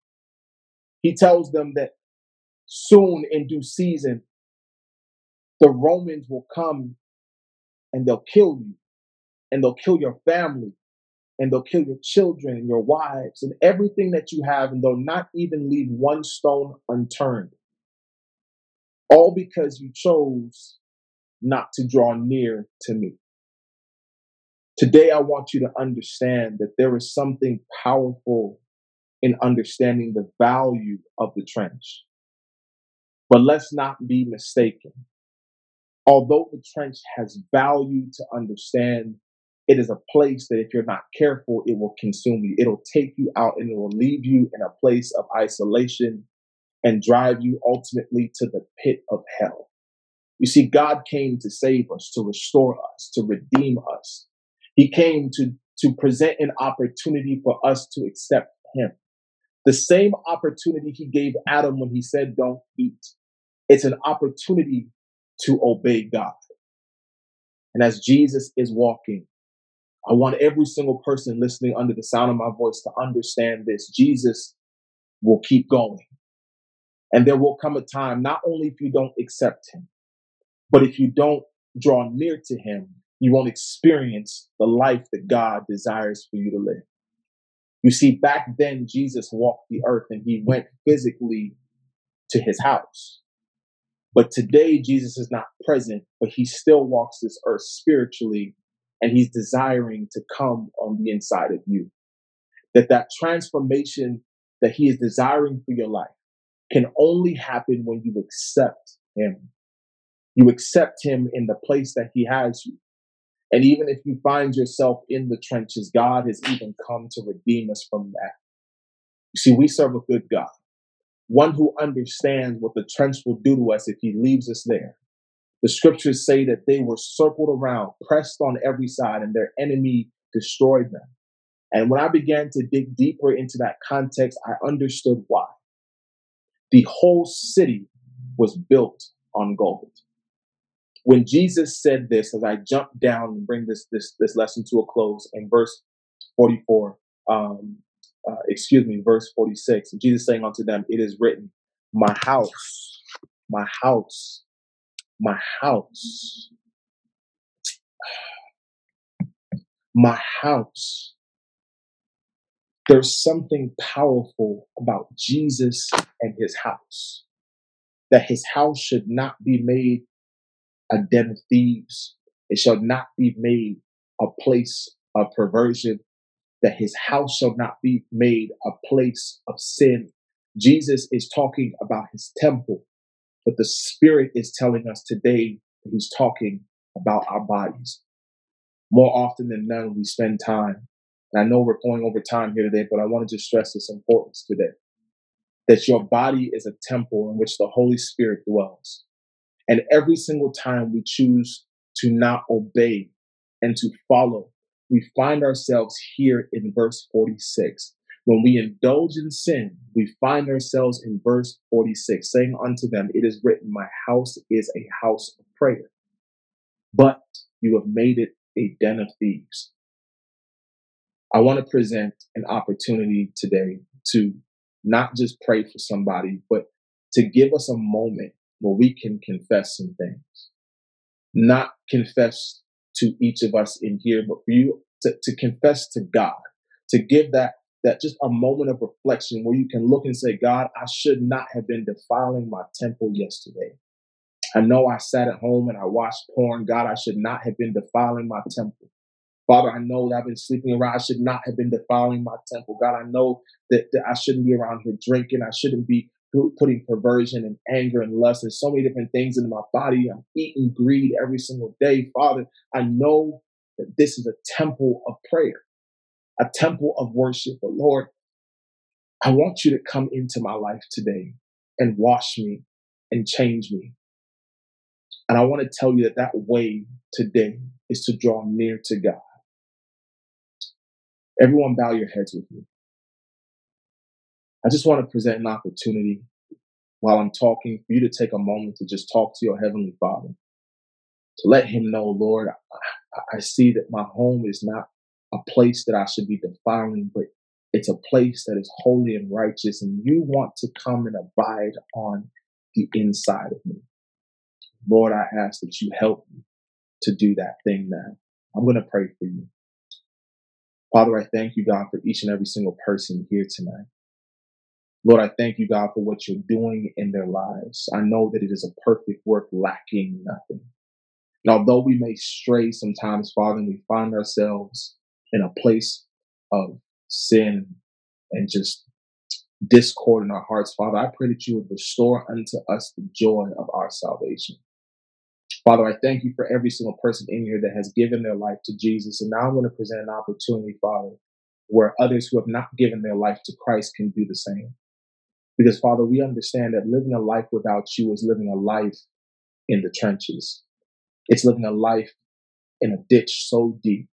He tells them that soon in due season, the Romans will come and they'll kill you, and they'll kill your family, and they'll kill your children and your wives and everything that you have, and they'll not even leave one stone unturned. All because you chose not to draw near to me. Today, I want you to understand that there is something powerful in understanding the value of the trench. But let's not be mistaken. Although the trench has value to understand, it is a place that if you're not careful, it will consume you. It'll take you out and it will leave you in a place of isolation and drive you ultimately to the pit of hell. You see, God came to save us, to restore us, to redeem us. He came to, to present an opportunity for us to accept Him. The same opportunity He gave Adam when He said, Don't eat. It's an opportunity to obey God. And as Jesus is walking, I want every single person listening under the sound of my voice to understand this. Jesus will keep going. And there will come a time, not only if you don't accept him, but if you don't draw near to him, you won't experience the life that God desires for you to live. You see, back then, Jesus walked the earth and he went physically to his house. But today, Jesus is not present, but he still walks this earth spiritually, and he's desiring to come on the inside of you. That that transformation that he is desiring for your life can only happen when you accept him. You accept him in the place that he has you. And even if you find yourself in the trenches, God has even come to redeem us from that. You see, we serve a good God one who understands what the trench will do to us if he leaves us there. The scriptures say that they were circled around, pressed on every side, and their enemy destroyed them. And when I began to dig deeper into that context, I understood why. The whole city was built on gold. When Jesus said this, as I jump down and bring this this this lesson to a close in verse 44, um, uh, excuse me, verse 46. Jesus saying unto them, It is written, My house, my house, my house, my house. There's something powerful about Jesus and his house. That his house should not be made a den of thieves. It shall not be made a place of perversion that his house shall not be made a place of sin. Jesus is talking about his temple, but the Spirit is telling us today he's talking about our bodies. More often than none, we spend time. And I know we're going over time here today, but I want to just stress this importance today that your body is a temple in which the Holy Spirit dwells. And every single time we choose to not obey and to follow we find ourselves here in verse 46 When we indulge in sin, we find ourselves in verse 46, saying unto them, It is written, My house is a house of prayer, but you have made it a den of thieves. I want to present an opportunity today to not just pray for somebody, but to give us a moment where we can confess some things. Not confess to each of us in here, but for you to, to confess to God, to give that that just a moment of reflection where you can look and say, God, I should not have been defiling my temple yesterday. I know I sat at home and I watched porn. God, I should not have been defiling my temple. Father, I know that I've been sleeping around. I should not have been defiling my temple. God, I know that, that I shouldn't be around here drinking. I shouldn't be putting perversion and anger and lust and so many different things into my body. I'm eating greed every single day. Father, I know that this is a temple of prayer, a temple of worship. But Lord, I want you to come into my life today and wash me and change me. And I want to tell you that that way today is to draw near to God. Everyone bow your heads with me. I just want to present an opportunity while I'm talking for you to take a moment to just talk to your Heavenly Father, to let Him know, Lord, I, I see that my home is not a place that I should be defiling, but it's a place that is holy and righteous, and you want to come and abide on the inside of me. Lord, I ask that you help me to do that thing now. I'm going to pray for you. Father, I thank you, God, for each and every single person here tonight. Lord, I thank you, God, for what you're doing in their lives. I know that it is a perfect work lacking nothing. And although we may stray sometimes, Father, and we find ourselves in a place of sin and just discord in our hearts, Father, I pray that you would restore unto us the joy of our salvation. Father, I thank you for every single person in here that has given their life to Jesus. And now I'm going to present an opportunity, Father, where others who have not given their life to Christ can do the same. Because, Father, we understand that living a life without you is living a life in the trenches. It's living a life in a ditch so deep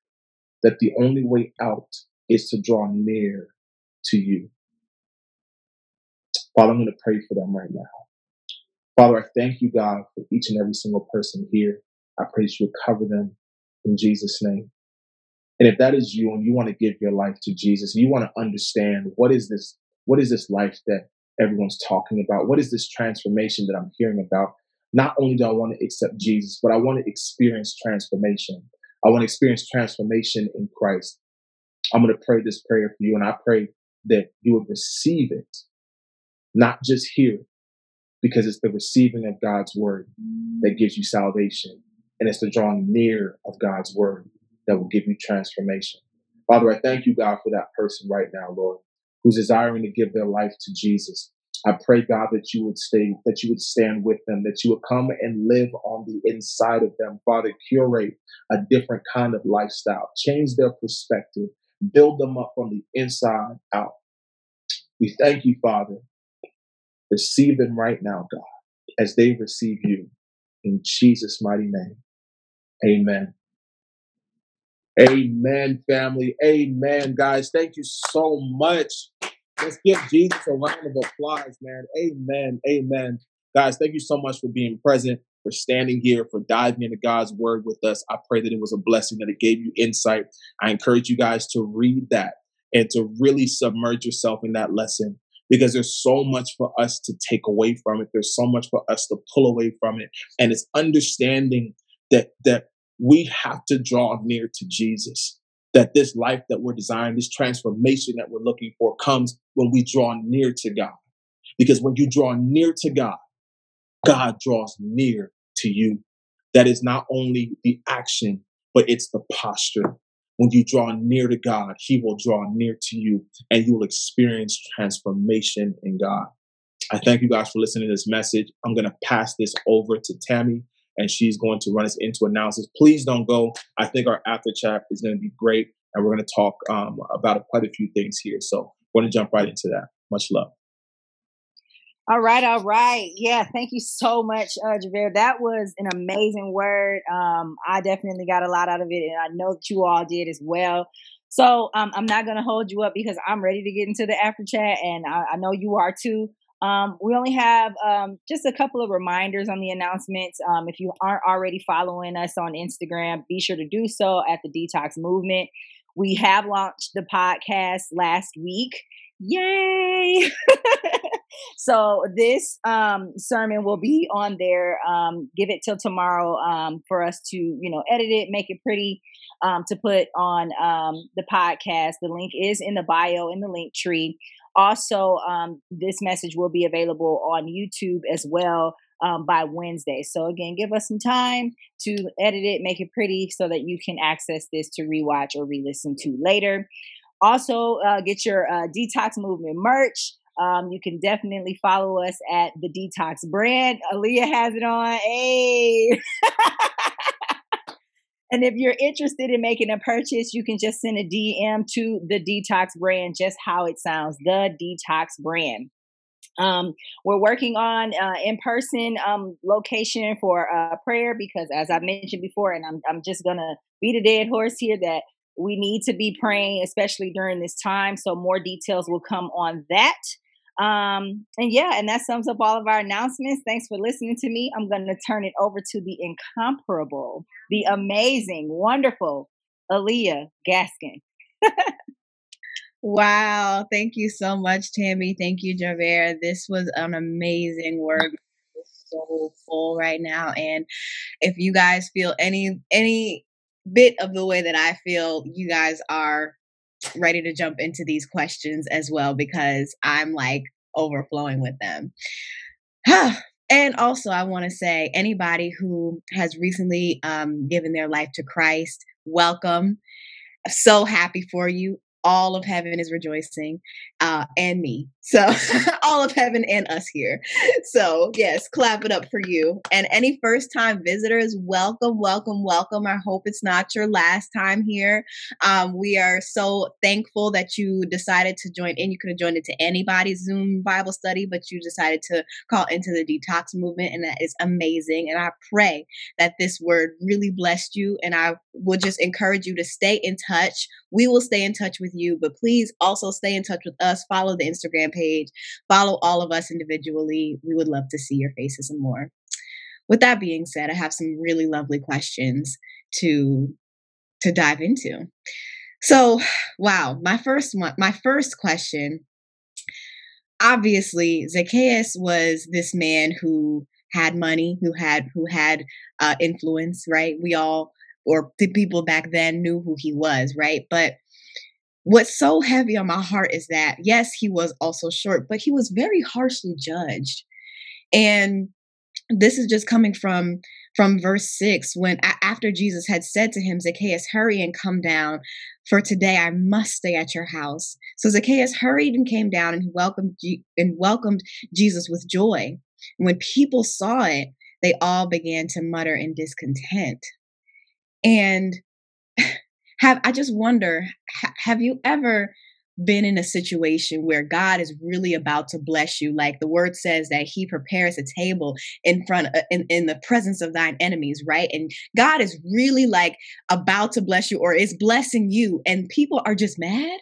that the only way out is to draw near to you. Father, I'm going to pray for them right now. Father, I thank you, God, for each and every single person here. I pray that you would cover them in Jesus' name. And if that is you and you want to give your life to Jesus, you want to understand what is this, what is this life that everyone's talking about? What is this transformation that I'm hearing about? Not only do I want to accept Jesus, but I want to experience transformation. I want to experience transformation in Christ. I'm going to pray this prayer for you, and I pray that you would receive it, not just hear it, because it's the receiving of God's word that gives you salvation. And it's the drawing near of God's word that will give you transformation. Father, I thank you, God, for that person right now, Lord, who's desiring to give their life to Jesus. I pray, God, that you would stay, that you would stand with them, that you would come and live on the inside of them. Father, curate a different kind of lifestyle, change their perspective, build them up from the inside out. We thank you, Father, Receive them right now, God, as they receive you. In Jesus' mighty name. Amen. Amen, family. Amen, guys. Thank you so much. Let's give Jesus a round of applause, man. Amen. Amen. Guys, thank you so much for being present, for standing here, for diving into God's word with us. I pray that it was a blessing, that it gave you insight. I encourage you guys to read that and to really submerge yourself in that lesson because there's so much for us to take away from it. There's so much for us to pull away from it. And it's understanding that, that we have to draw near to Jesus. That this life that we're designed, this transformation that we're looking for comes when we draw near to God. Because when you draw near to God, God draws near to you. That is not only the action, but it's the posture. When you draw near to God, He will draw near to you and you will experience transformation in God. I thank you guys for listening to this message. I'm going to pass this over to Tammy and she's going to run us into analysis. Please don't go. I think our after chat is going to be great and we're going to talk um, about quite a few things here. So we're going to jump right into that. Much love. All right, all right. Yeah, thank you so much, uh. That was an amazing word. Um, I definitely got a lot out of it, and I know that you all did as well. So um, I'm not going to hold you up because I'm ready to get into the after chat, and I, I know you are too. Um, we only have um, just a couple of reminders on the announcements. Um, if you aren't already following us on Instagram, be sure to do so at the Detox Movement. We have launched the podcast last week. Yay! so this um, sermon will be on there. Um, give it till tomorrow um, for us to, you know, edit it, make it pretty um, to put on um, the podcast. The link is in the bio in the link tree. Also, um, this message will be available on YouTube as well by Wednesday. So again, give us some time to edit it, make it pretty so that you can access this to rewatch or re-listen to later. Also, uh, get your uh, Detox Movement merch. Um, you can definitely follow us at the Detox brand. Aaliyah has it on. Hey. And if you're interested in making a purchase, you can just send a DM to the Detox brand, just how it sounds, the Detox brand. Um, we're working on uh, in-person um, location for uh, prayer because, as I mentioned before, and I'm I'm just gonna beat a dead horse here that we need to be praying, especially during this time. So more details will come on that. Um, and yeah, and that sums up all of our announcements. Thanks for listening to me. I'm going to turn it over to the incomparable, the amazing, wonderful Aaliyah Gaskin. wow. Thank you so much, Tammy. Thank you, Javaire. This was an amazing work. So full right now. And if you guys feel any any bit of the way that I feel, you guys are ready to jump into these questions as well because I'm like overflowing with them. and also, I want to say anybody who has recently um, given their life to Christ, welcome. So happy for you all of heaven is rejoicing uh, and me so all of heaven and us here. So yes clap it up for you. And any first time visitors welcome welcome welcome. I hope it's not your last time here. Um, we are so thankful that you decided to join in. You could have joined into anybody's zoom bible study but you decided to call into the detox movement and that is amazing. And i pray that this word really blessed you and i will just encourage you to stay in touch. We will stay in touch with you, but please also stay in touch with us. Follow the Instagram page, follow all of us individually. We would love to see your faces and more. With that being said, I have some really lovely questions to to dive into. So, wow, my first one, my first question. Obviously, Zacchaeus was this man who had money, who had who had uh, influence, right? We all or the people back then knew who he was, right? But what's so heavy on my heart is that yes, he was also short, but he was very harshly judged. And this is just coming from from verse 6 when after Jesus had said to him Zacchaeus hurry and come down for today I must stay at your house. So Zacchaeus hurried and came down and welcomed and welcomed Jesus with joy. When people saw it, they all began to mutter in discontent. And have I just wonder ha, have you ever been in a situation where God is really about to bless you? Like the word says that he prepares a table in front of, in, in the presence of thine enemies right? And God is really like about to bless you or is blessing you and people are just mad?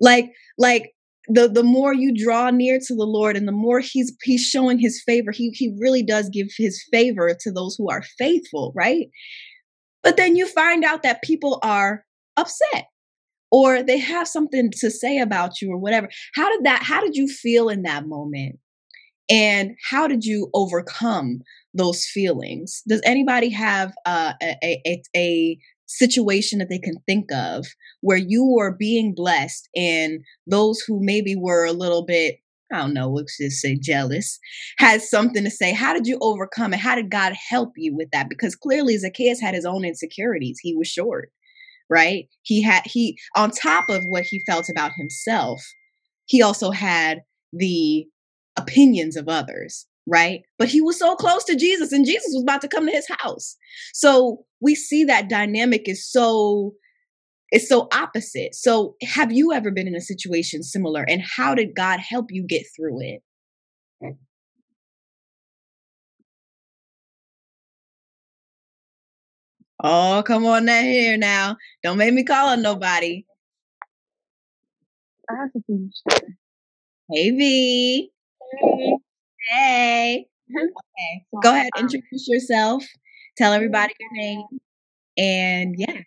Like like the the more you draw near to the Lord and the more he's he's showing his favor he he really does give his favor to those who are faithful right but then you find out that people are upset or they have something to say about you or whatever. How did that, how did you feel in that moment? And how did you overcome those feelings? Does anybody have uh, a, a, a situation that they can think of where you were being blessed and those who maybe were a little bit I don't know, let's just say jealous, has something to say. How did you overcome it? How did God help you with that? Because clearly Zacchaeus had his own insecurities. He was short, right? He had, he, on top of what he felt about himself, he also had the opinions of others, right? But he was so close to Jesus and Jesus was about to come to his house. So we see that dynamic is so it's so opposite. So, have you ever been in a situation similar and how did God help you get through it? Oh, come on now here now. Don't make me call on nobody. I have to. Hey V. Hey. Hey. Okay. Go ahead, um, introduce yourself. Tell everybody your name. And yeah,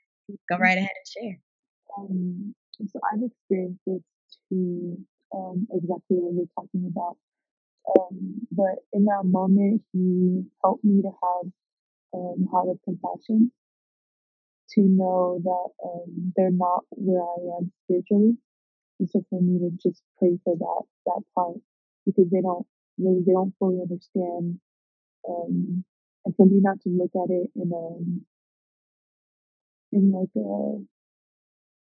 go right ahead and share. um, so I've experienced this to um, exactly what you're talking about. Um, but in that moment, he helped me to have um, heart of compassion, to know that um, they're not where I am spiritually, and so for me to just pray for that that part because they don't really they don't fully understand, um, and for me not to look at it in a in like a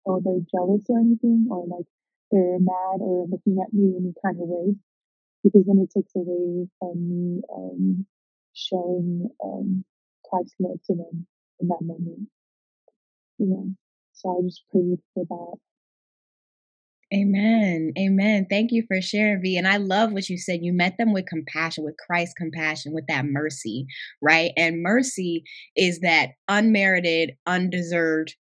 oh they're jealous or anything or like they're mad or looking at me in any kind of way because then it takes away from me um, showing um, Christ's love to them in that moment. Yeah. So I just prayed for that. Amen. Amen. Thank you for sharing, V. And I love what you said. You met them with compassion, with Christ's compassion, with that mercy, right? And mercy is that unmerited, undeserved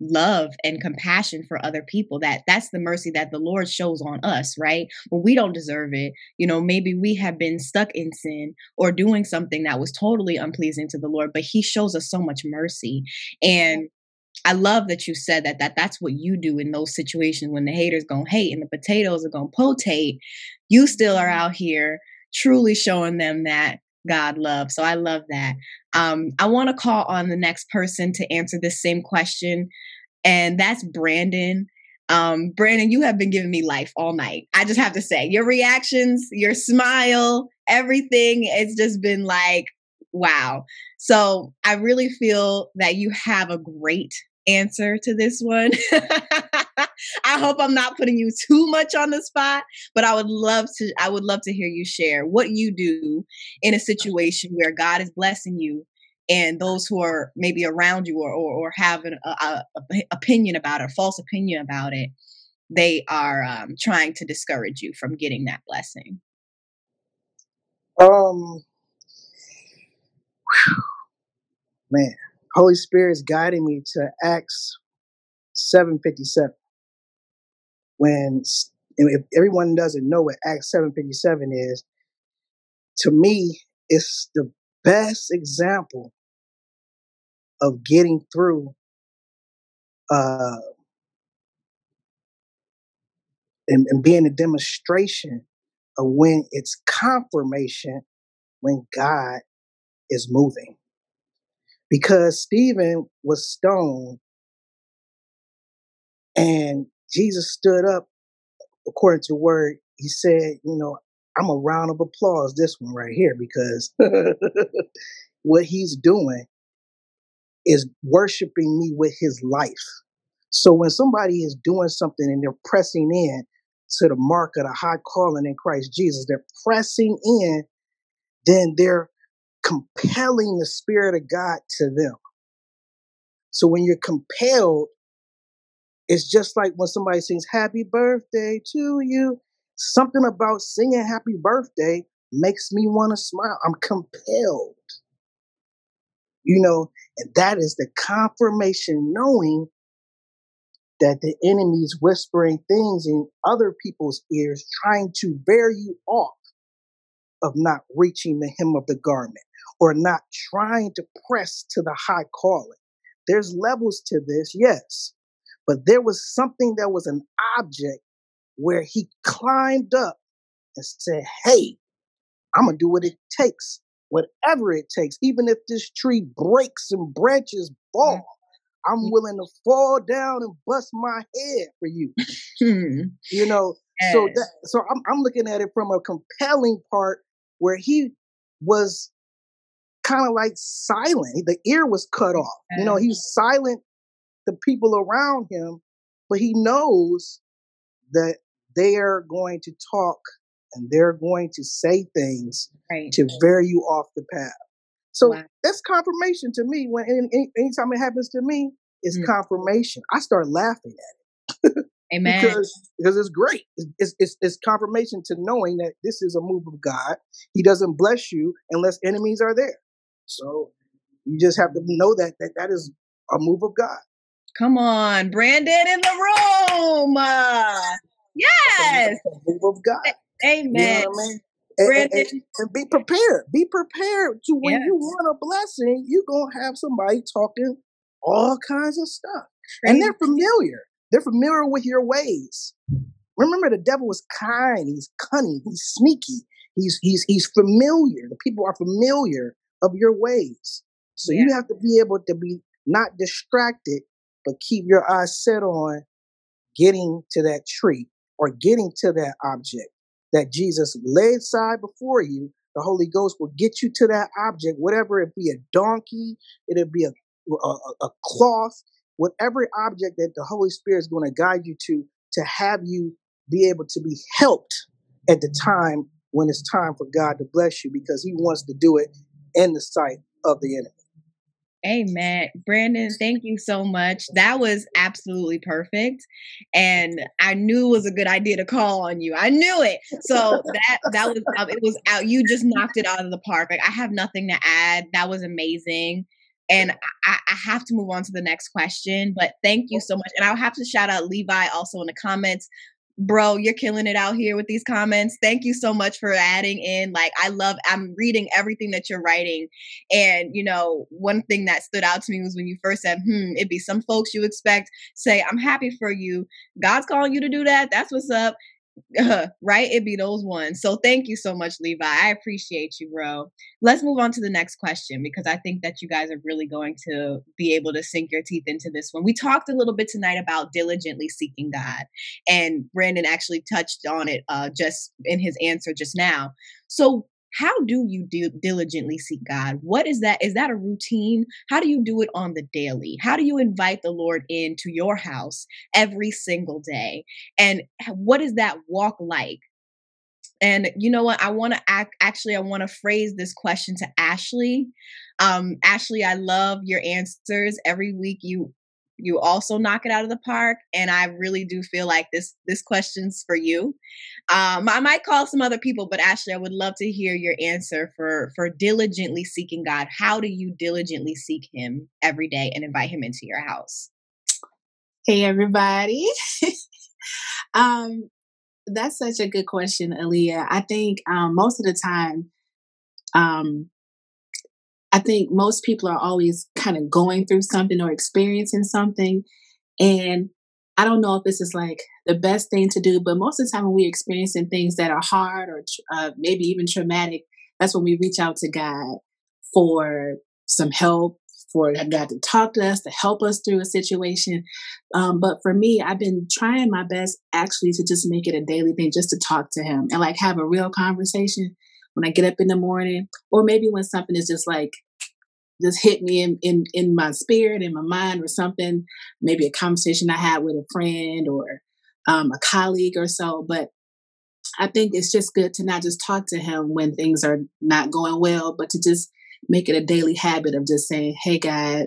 love and compassion for other people that that's the mercy that the lord shows on us right when we don't deserve it you know maybe we have been stuck in sin or doing something that was totally unpleasing to the lord but he shows us so much mercy and I love that you said that that that's what you do in those situations when the haters gonna hate and the potatoes are gonna potate. You still are out here truly showing them that God loves. So I love that. Um, I want to call on the next person to answer this same question, and that's Brandon. Um, Brandon, you have been giving me life all night. I just have to say, your reactions, your smile, everything, it's just been like, wow. So I really feel that you have a great answer to this one. I hope I'm not putting you too much on the spot, but I would love to I would love to hear you share what you do in a situation where God is blessing you and those who are maybe around you or or, or have an a, a, opinion about it, false opinion about it, they are um, trying to discourage you from getting that blessing. Um, man, Holy Spirit is guiding me to Acts seven fifty seven. When and if everyone doesn't know what Acts seven fifty seven is, to me, it's the best example of getting through uh, and, and being a demonstration of when it's confirmation when God is moving. Because Stephen was stoned and Jesus stood up according to word. He said, you know, I'm a round of applause this one right here because what he's doing is worshiping me with his life. So when somebody is doing something and they're pressing in to the mark of the high calling in Christ Jesus, they're pressing in, then they're compelling the Spirit of God to them. So when you're compelled, it's just like when somebody sings happy birthday to you. Something about singing happy birthday makes me want to smile. I'm compelled, you know, and that is the confirmation knowing that the enemy is whispering things in other people's ears, trying to bear you off of not reaching the hem of the garment or not trying to press to the high calling. There's levels to this, yes, but there was something that was an object where he climbed up and said, Hey, I'm going to do what it takes, whatever it takes, even if this tree breaks and branches fall. I'm mm-hmm. willing to fall down and bust my head for you. You know, so that so I'm I'm looking at it from a compelling part where he was kind of like silent. The ear was cut off. You know, he's silent the people around him, but he knows that they are going to talk and they're going to say things Right. to veer you off the path. So Wow. that's confirmation to me. When any, any- anytime it happens to me, it's Mm. confirmation. I start laughing at it. Amen. because because it's great. It's it's it's confirmation to knowing that this is a move of God. He doesn't bless you unless enemies are there. So you just have to know that that that is a move of God. Come on, Brandon in the room. Uh, Yes. move of God. Amen. You know I mean? And, and, Brandon. and- and be prepared. Be prepared to when Yes. you want a blessing, you're gonna have somebody talking all kinds of stuff. And they're familiar. They're familiar with your ways. Remember, the devil is kind, he's cunning, he's sneaky, he's he's he's familiar. The people are familiar of your ways. So you have to be able to be not distracted, but keep your eyes set on getting to that tree or getting to that object that Jesus laid aside before you. The Holy Ghost will get you to that object, whatever it be a donkey, it'll be a, a, a- a cloth, whatever object that the Holy Spirit is going to guide you to, to have you be able to be helped at the time when it's time for God to bless you because He wants to do it in the sight of the enemy. Amen. Brandon, thank you so much. That was absolutely perfect. And I knew it was a good idea to call on you. I knew it. So that that was um, it was out. You just knocked it out of the park. Like I have nothing to add. That was amazing. And I, I have to move on to the next question, but thank you so much. And I'll have to shout out Levi also in the comments. Bro, you're killing it out here with these comments. Thank you so much for adding in. Like, I love, I'm reading everything that you're writing. And, you know, one thing that stood out to me was when you first said, hmm, it'd be some folks you expect say, I'm happy for you. God's calling you to do that. That's what's up. right? It'd be those ones. So thank you so much, Levi. I appreciate you, bro. Let's move on to the next question because I think that you guys are really going to be able to sink your teeth into this one. We talked a little bit tonight about diligently seeking God, and Brandon actually touched on it uh, just in his answer just now. So, how do you do diligently seek God? What is that? Is that a routine? How do you do it on the daily? How do you invite the Lord into your house every single day? And what is that walk like? And you know what? I want to act actually I want to phrase this question to Ashley. Um Ashley, I love your answers. Every week you you also knock it out of the park and I really do feel like this this question's for you. Um I might call some other people, but Ashley, I would love to hear your answer for for diligently seeking God. How do you diligently seek him every day and invite him into your house? Hey everybody. um that's such a good question, Aaliyah. I think um most of the time um I think most people are always kind of going through something or experiencing something and I don't know if this is like the best thing to do, but most of the time when we're experiencing things that are hard or uh, maybe even traumatic, that's when we reach out to God for some help, for God to talk to us, to help us through a situation. Um, but for me, I've been trying my best actually to just make it a daily thing, just to talk to Him and like have a real conversation when I get up in the morning, or maybe when something is just like just hit me in, in in my spirit, in my mind, or something. Maybe a conversation I had with a friend or um, a colleague or so. But I think it's just good to not just talk to him when things are not going well, but to just make it a daily habit of just saying, "Hey, God,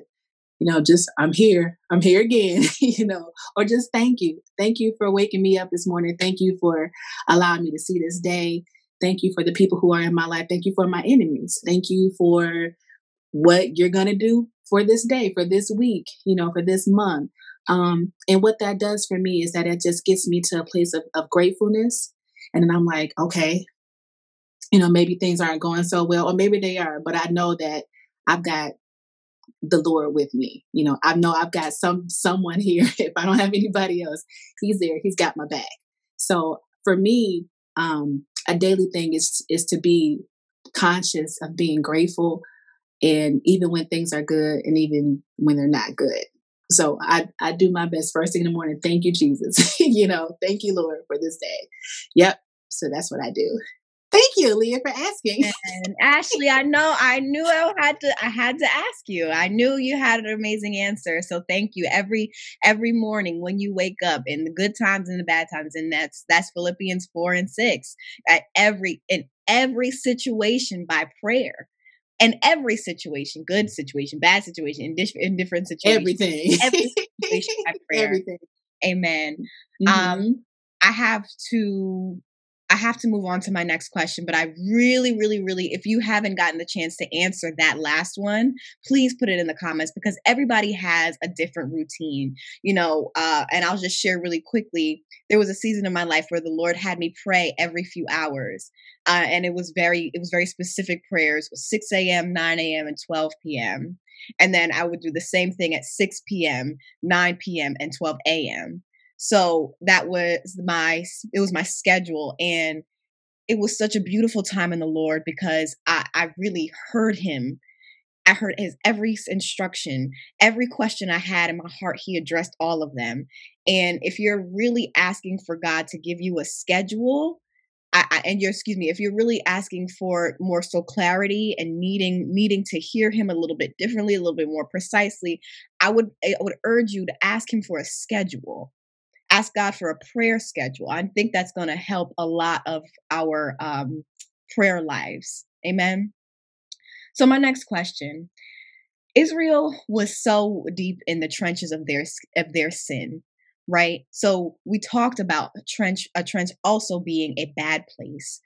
you know, just I'm here, I'm here again," you know, or just thank you, thank you for waking me up this morning, thank you for allowing me to see this day, thank you for the people who are in my life, thank you for my enemies, thank you for what you're going to do for this day, for this week, you know, for this month. Um, and what that does for me is that it just gets me to a place of, of gratefulness. And then I'm like, okay, you know, maybe things aren't going so well, or maybe they are, but I know that I've got the Lord with me. You know, I know I've got some someone here. If I don't have anybody else, He's there. He's got my back. So for me, um, a daily thing is is to be conscious of being grateful and even when things are good and even when they're not good. So i i do my best first thing in the morning thank you jesus. You know thank you lord for this day. Yep so that's what i do thank you leah for asking And Ashley, I know I knew I had to I had to ask you. I knew you had an amazing answer. So thank you. Every every morning when you wake up in the good times and the bad times, and that's that's Philippians four and six. At every in every situation by prayer. In every situation, good situation, bad situation, in, different situations. everything Every situation by prayer. everything Amen. Mhm. Um, I have to I have to move on to my next question, but I really, really, really, if you haven't gotten the chance to answer that last one, please put it in the comments because everybody has a different routine, you know. Uh, and I'll just share really quickly. There was a season in my life where the Lord had me pray every few hours, uh, and it was very, it was very specific prayers: 6 a.m., 9 a.m., and 12 p.m. And then I would do the same thing at 6 p.m., 9 p.m., and 12 a.m. So that was my it was my schedule and it was such a beautiful time in the Lord because I, I really heard him. I heard his every instruction, every question I had in my heart, he addressed all of them. And if you're really asking for God to give you a schedule, I, I, and you're excuse me if you're really asking for more so clarity and needing needing to hear him a little bit differently a little bit more precisely i would i would urge you to ask him for a schedule ask God for a prayer schedule. I think that's going to help a lot of our um, prayer lives. Amen. So, my next question Israel was so deep in the trenches of their of their sin, right? So we talked about a trench, a trench also being a bad place,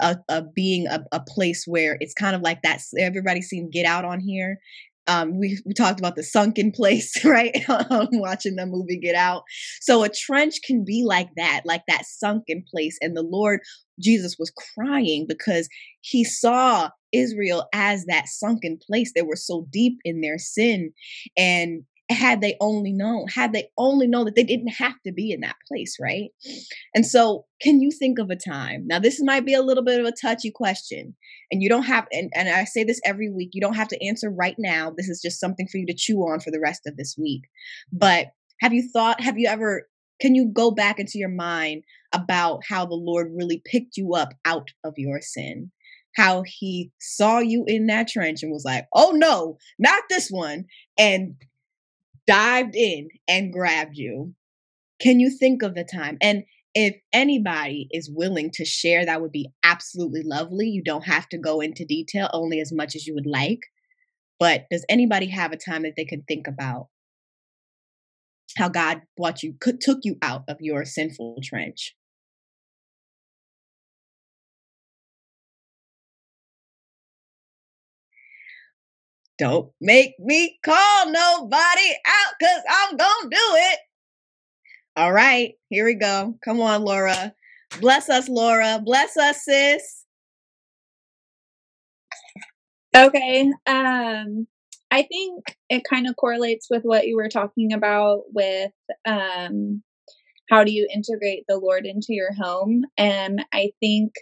a, a being a, a, place where it's kind of like that. Everybody's seen Get Out on here um, we, we talked about the sunken place, right? Watching the movie Get Out. So a trench can be like that, like that sunken place. And the Lord Jesus was crying because he saw Israel as that sunken place. They were so deep in their sin. And had they only known, had they only known that they didn't have to be in that place, right? And so, can you think of a time? Now, this might be a little bit of a touchy question, and you don't have, and, and I say this every week, you don't have to answer right now. This is just something for you to chew on for the rest of this week. But have you thought, have you ever, can you go back into your mind about how the Lord really picked you up out of your sin? how he saw you in that trench and was like, oh no, not this one, and dived in and grabbed you. Can you think of the time? And if anybody is willing to share, that would be absolutely lovely. You don't have to go into detail, only as much as you would like. But does anybody have a time that they can think about how God brought you, took you out of your sinful trench? Don't make me call nobody out because I'm going to do it. All right, here we go. Come on, Laura. Bless us, Laura. Bless us, sis. Okay. Um, I think it kind of correlates with what you were talking about with um, how do you integrate the Lord into your home. And I think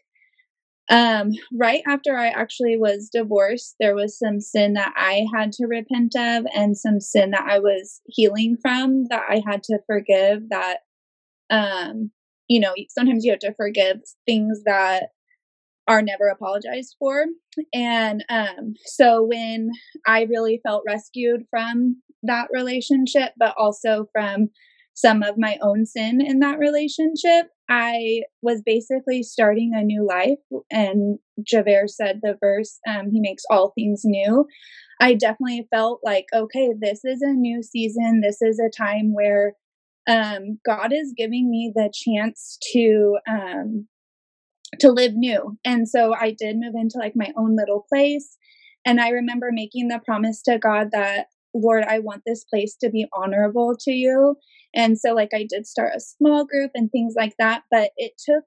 um, right after I actually was divorced, there was some sin that I had to repent of and some sin that I was healing from that I had to forgive that um, you know, sometimes you have to forgive things that are never apologized for. And um, so when I really felt rescued from that relationship, but also from some of my own sin in that relationship, I was basically starting a new life. And Javaire said the verse, um, he makes all things new. I definitely felt like, okay, this is a new season. This is a time where um, God is giving me the chance to um, to live new. And so I did move into like my own little place. And I remember making the promise to God that Lord, I want this place to be honorable to you. And so, like, I did start a small group and things like that, but it took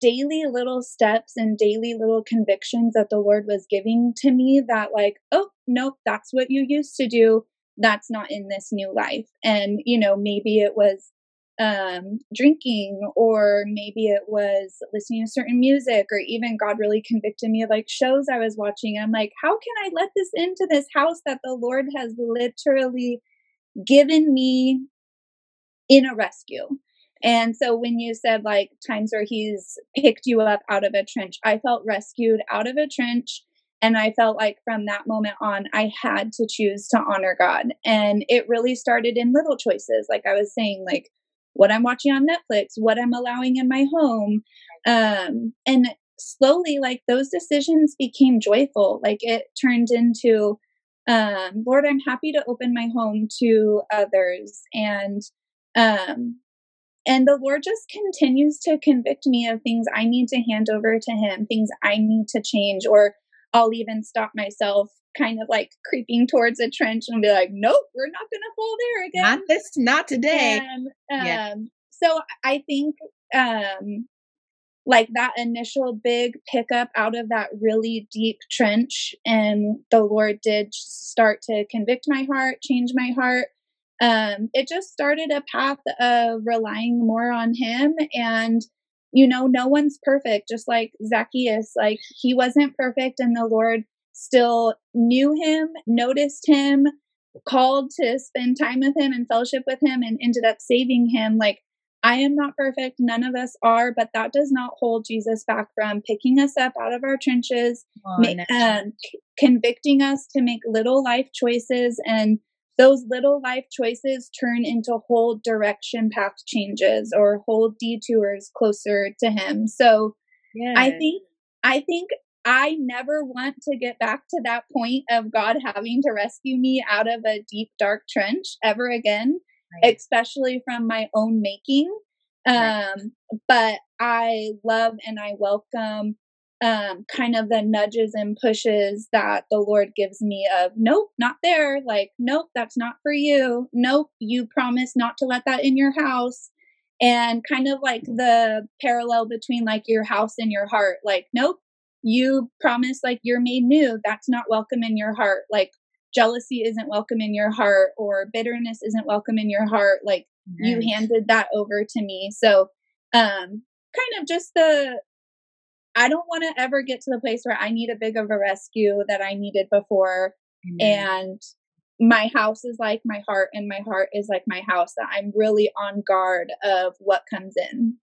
daily little steps and daily little convictions that the Lord was giving to me that, like, oh, nope, that's what you used to do. That's not in this new life. And, you know, maybe it was um, drinking, or maybe it was listening to certain music, or even God really convicted me of like shows I was watching. I'm like, how can I let this into this house that the Lord has literally given me in a rescue? And so when you said like times where he's picked you up out of a trench, I felt rescued out of a trench. And I felt like from that moment on, I had to choose to honor God. And it really started in little choices. Like I was saying, like what I'm watching on Netflix, what I'm allowing in my home. Um, and slowly, like those decisions became joyful. Like it turned into, um, Lord, I'm happy to open my home to others. And, um, and the Lord just continues to convict me of things I need to hand over to Him, things I need to change, or I'll even stop myself kind of like creeping towards a trench and be like, nope, we're not going to fall there again. Not this, not today. And, um, yeah. So I think um, like that initial big pickup out of that really deep trench, and the Lord did start to convict my heart, change my heart. Um, it just started a path of relying more on Him and you know, no one's perfect, just like Zacchaeus. Like, he wasn't perfect, and the Lord still knew him, noticed him, called to spend time with him and fellowship with him, and ended up saving him. Like, I am not perfect. None of us are, but that does not hold Jesus back from picking us up out of our trenches, oh, ma- um, convicting us to make little life choices and those little life choices turn into whole direction path changes or whole detours closer to him. So yes. I think I think I never want to get back to that point of God having to rescue me out of a deep dark trench ever again, right. especially from my own making. Um, right. but I love and I welcome um, kind of the nudges and pushes that the Lord gives me of, nope, not there. Like, nope, that's not for you. Nope, you promise not to let that in your house. And kind of like the parallel between like your house and your heart. Like, nope, you promise like you're made new. That's not welcome in your heart. Like, jealousy isn't welcome in your heart or bitterness isn't welcome in your heart. Like, you handed that over to me. So, um, kind of just the I don't want to ever get to the place where I need a big of a rescue that I needed before. Mm-hmm. And my house is like my heart, and my heart is like my house. That I'm really on guard of what comes in.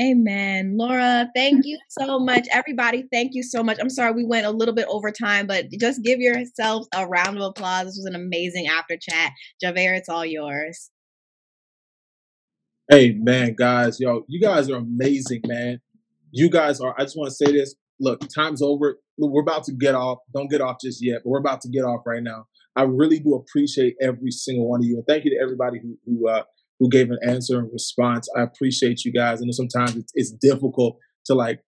Amen. Laura, thank you so much. Everybody, thank you so much. I'm sorry we went a little bit over time, but just give yourselves a round of applause. This was an amazing after chat. Javaire, it's all yours. Hey, man, guys, yo, you guys are amazing, man you guys are. I just want to say this. Look, time's over. We're about to get off. Don't get off just yet, but we're about to get off right now. I really do appreciate every single one of you, and thank you to everybody who who uh, who gave an answer and response. I appreciate you guys. And sometimes it's, it's difficult to like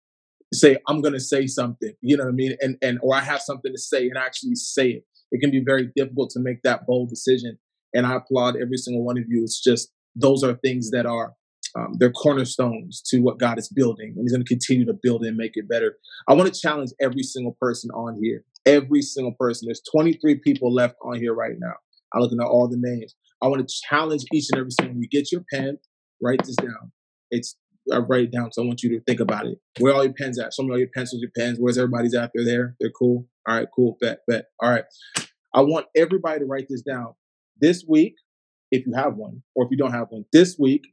say I'm going to say something, you know what I mean, and and or I have something to say and actually say it. It can be very difficult to make that bold decision. And I applaud every single one of you. It's just those are things that are um, they're cornerstones to what God is building, and He's going to continue to build and make it better. I want to challenge every single person on here. Every single person. There's 23 people left on here right now. I'm looking at all the names. I want to challenge each and every single. One. You get your pen, write this down. It's I write it down so I want you to think about it. Where all your pens at? Show me all your pencils, your pens. Where's everybody's at? They're there. They're cool. All right, cool. Bet, bet. All right. I want everybody to write this down. This week, if you have one, or if you don't have one, this week,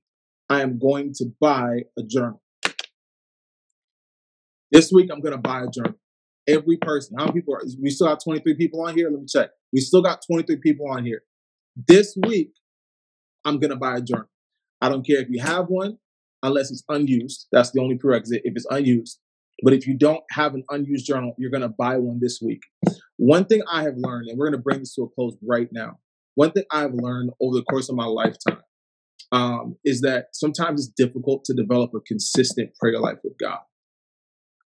I am going to buy a journal. This week, I'm going to buy a journal. Every person. How many people are? We still have 23 people on here. Let me check. We still got 23 people on here. This week, I'm going to buy a journal. I don't care if you have one, unless it's unused. That's the only prerequisite if it's unused. But if you don't have an unused journal, you're going to buy one this week. One thing I have learned, and we're going to bring this to a close right now. One thing I've learned over the course of my lifetime um, is that sometimes it's difficult to develop a consistent prayer life with God.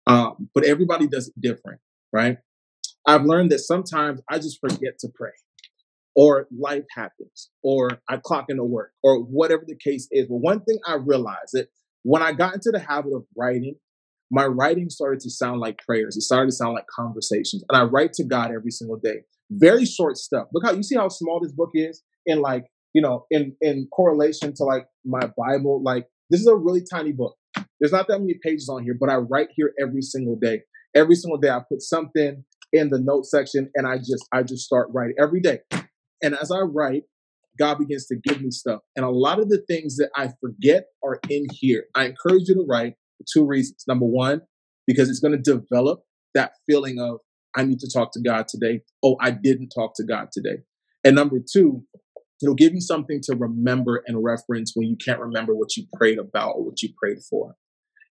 Um, but everybody does it different, right? I've learned that sometimes I just forget to pray, or life happens, or I clock into work, or whatever the case is. But one thing I realized that when I got into the habit of writing, my writing started to sound like prayers. It started to sound like conversations. And I write to God every single day. Very short stuff. Look how you see how small this book is in like you know, in in correlation to like my Bible, like this is a really tiny book. There's not that many pages on here, but I write here every single day. Every single day I put something in the note section and I just I just start writing every day. And as I write, God begins to give me stuff. And a lot of the things that I forget are in here. I encourage you to write for two reasons. Number one, because it's going to develop that feeling of I need to talk to God today. Oh, I didn't talk to God today. And number two, It'll give you something to remember and reference when you can't remember what you prayed about or what you prayed for.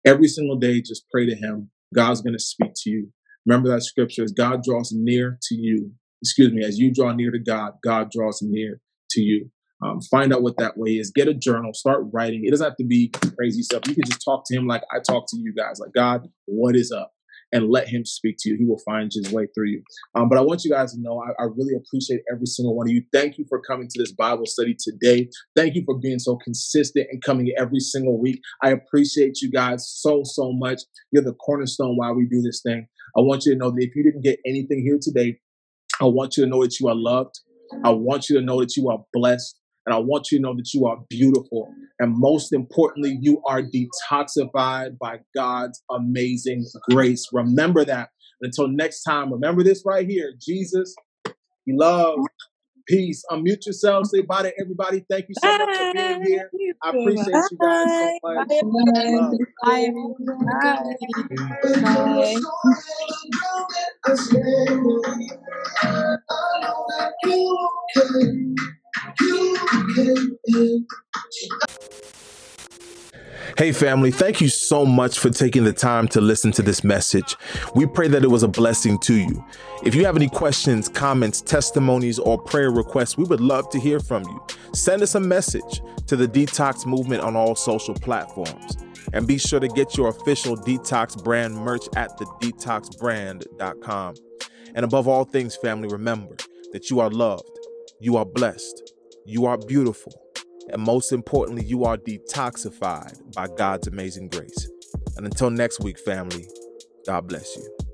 Every single day, just pray to Him. God's going to speak to you. Remember that scripture as God draws near to you. Excuse me, as you draw near to God, God draws near to you. Um, find out what that way is. Get a journal. Start writing. It doesn't have to be crazy stuff. You can just talk to him like I talk to you guys. Like God, what is up? And let him speak to you. He will find his way through you. Um, but I want you guys to know I, I really appreciate every single one of you. Thank you for coming to this Bible study today. Thank you for being so consistent and coming every single week. I appreciate you guys so, so much. You're the cornerstone while we do this thing. I want you to know that if you didn't get anything here today, I want you to know that you are loved. I want you to know that you are blessed. And I want you to know that you are beautiful. And most importantly, you are detoxified by God's amazing grace. Remember that. Until next time, remember this right here Jesus, He loves. Peace. Unmute yourself. Say bye to everybody. Thank you so much for being here. I appreciate you guys so much. Love. Bye. Bye. Hey, family, thank you so much for taking the time to listen to this message. We pray that it was a blessing to you. If you have any questions, comments, testimonies, or prayer requests, we would love to hear from you. Send us a message to the Detox Movement on all social platforms. And be sure to get your official Detox brand merch at thedetoxbrand.com. And above all things, family, remember that you are loved, you are blessed, you are beautiful, and most importantly, you are detoxified by God's amazing grace. And until next week, family, God bless you.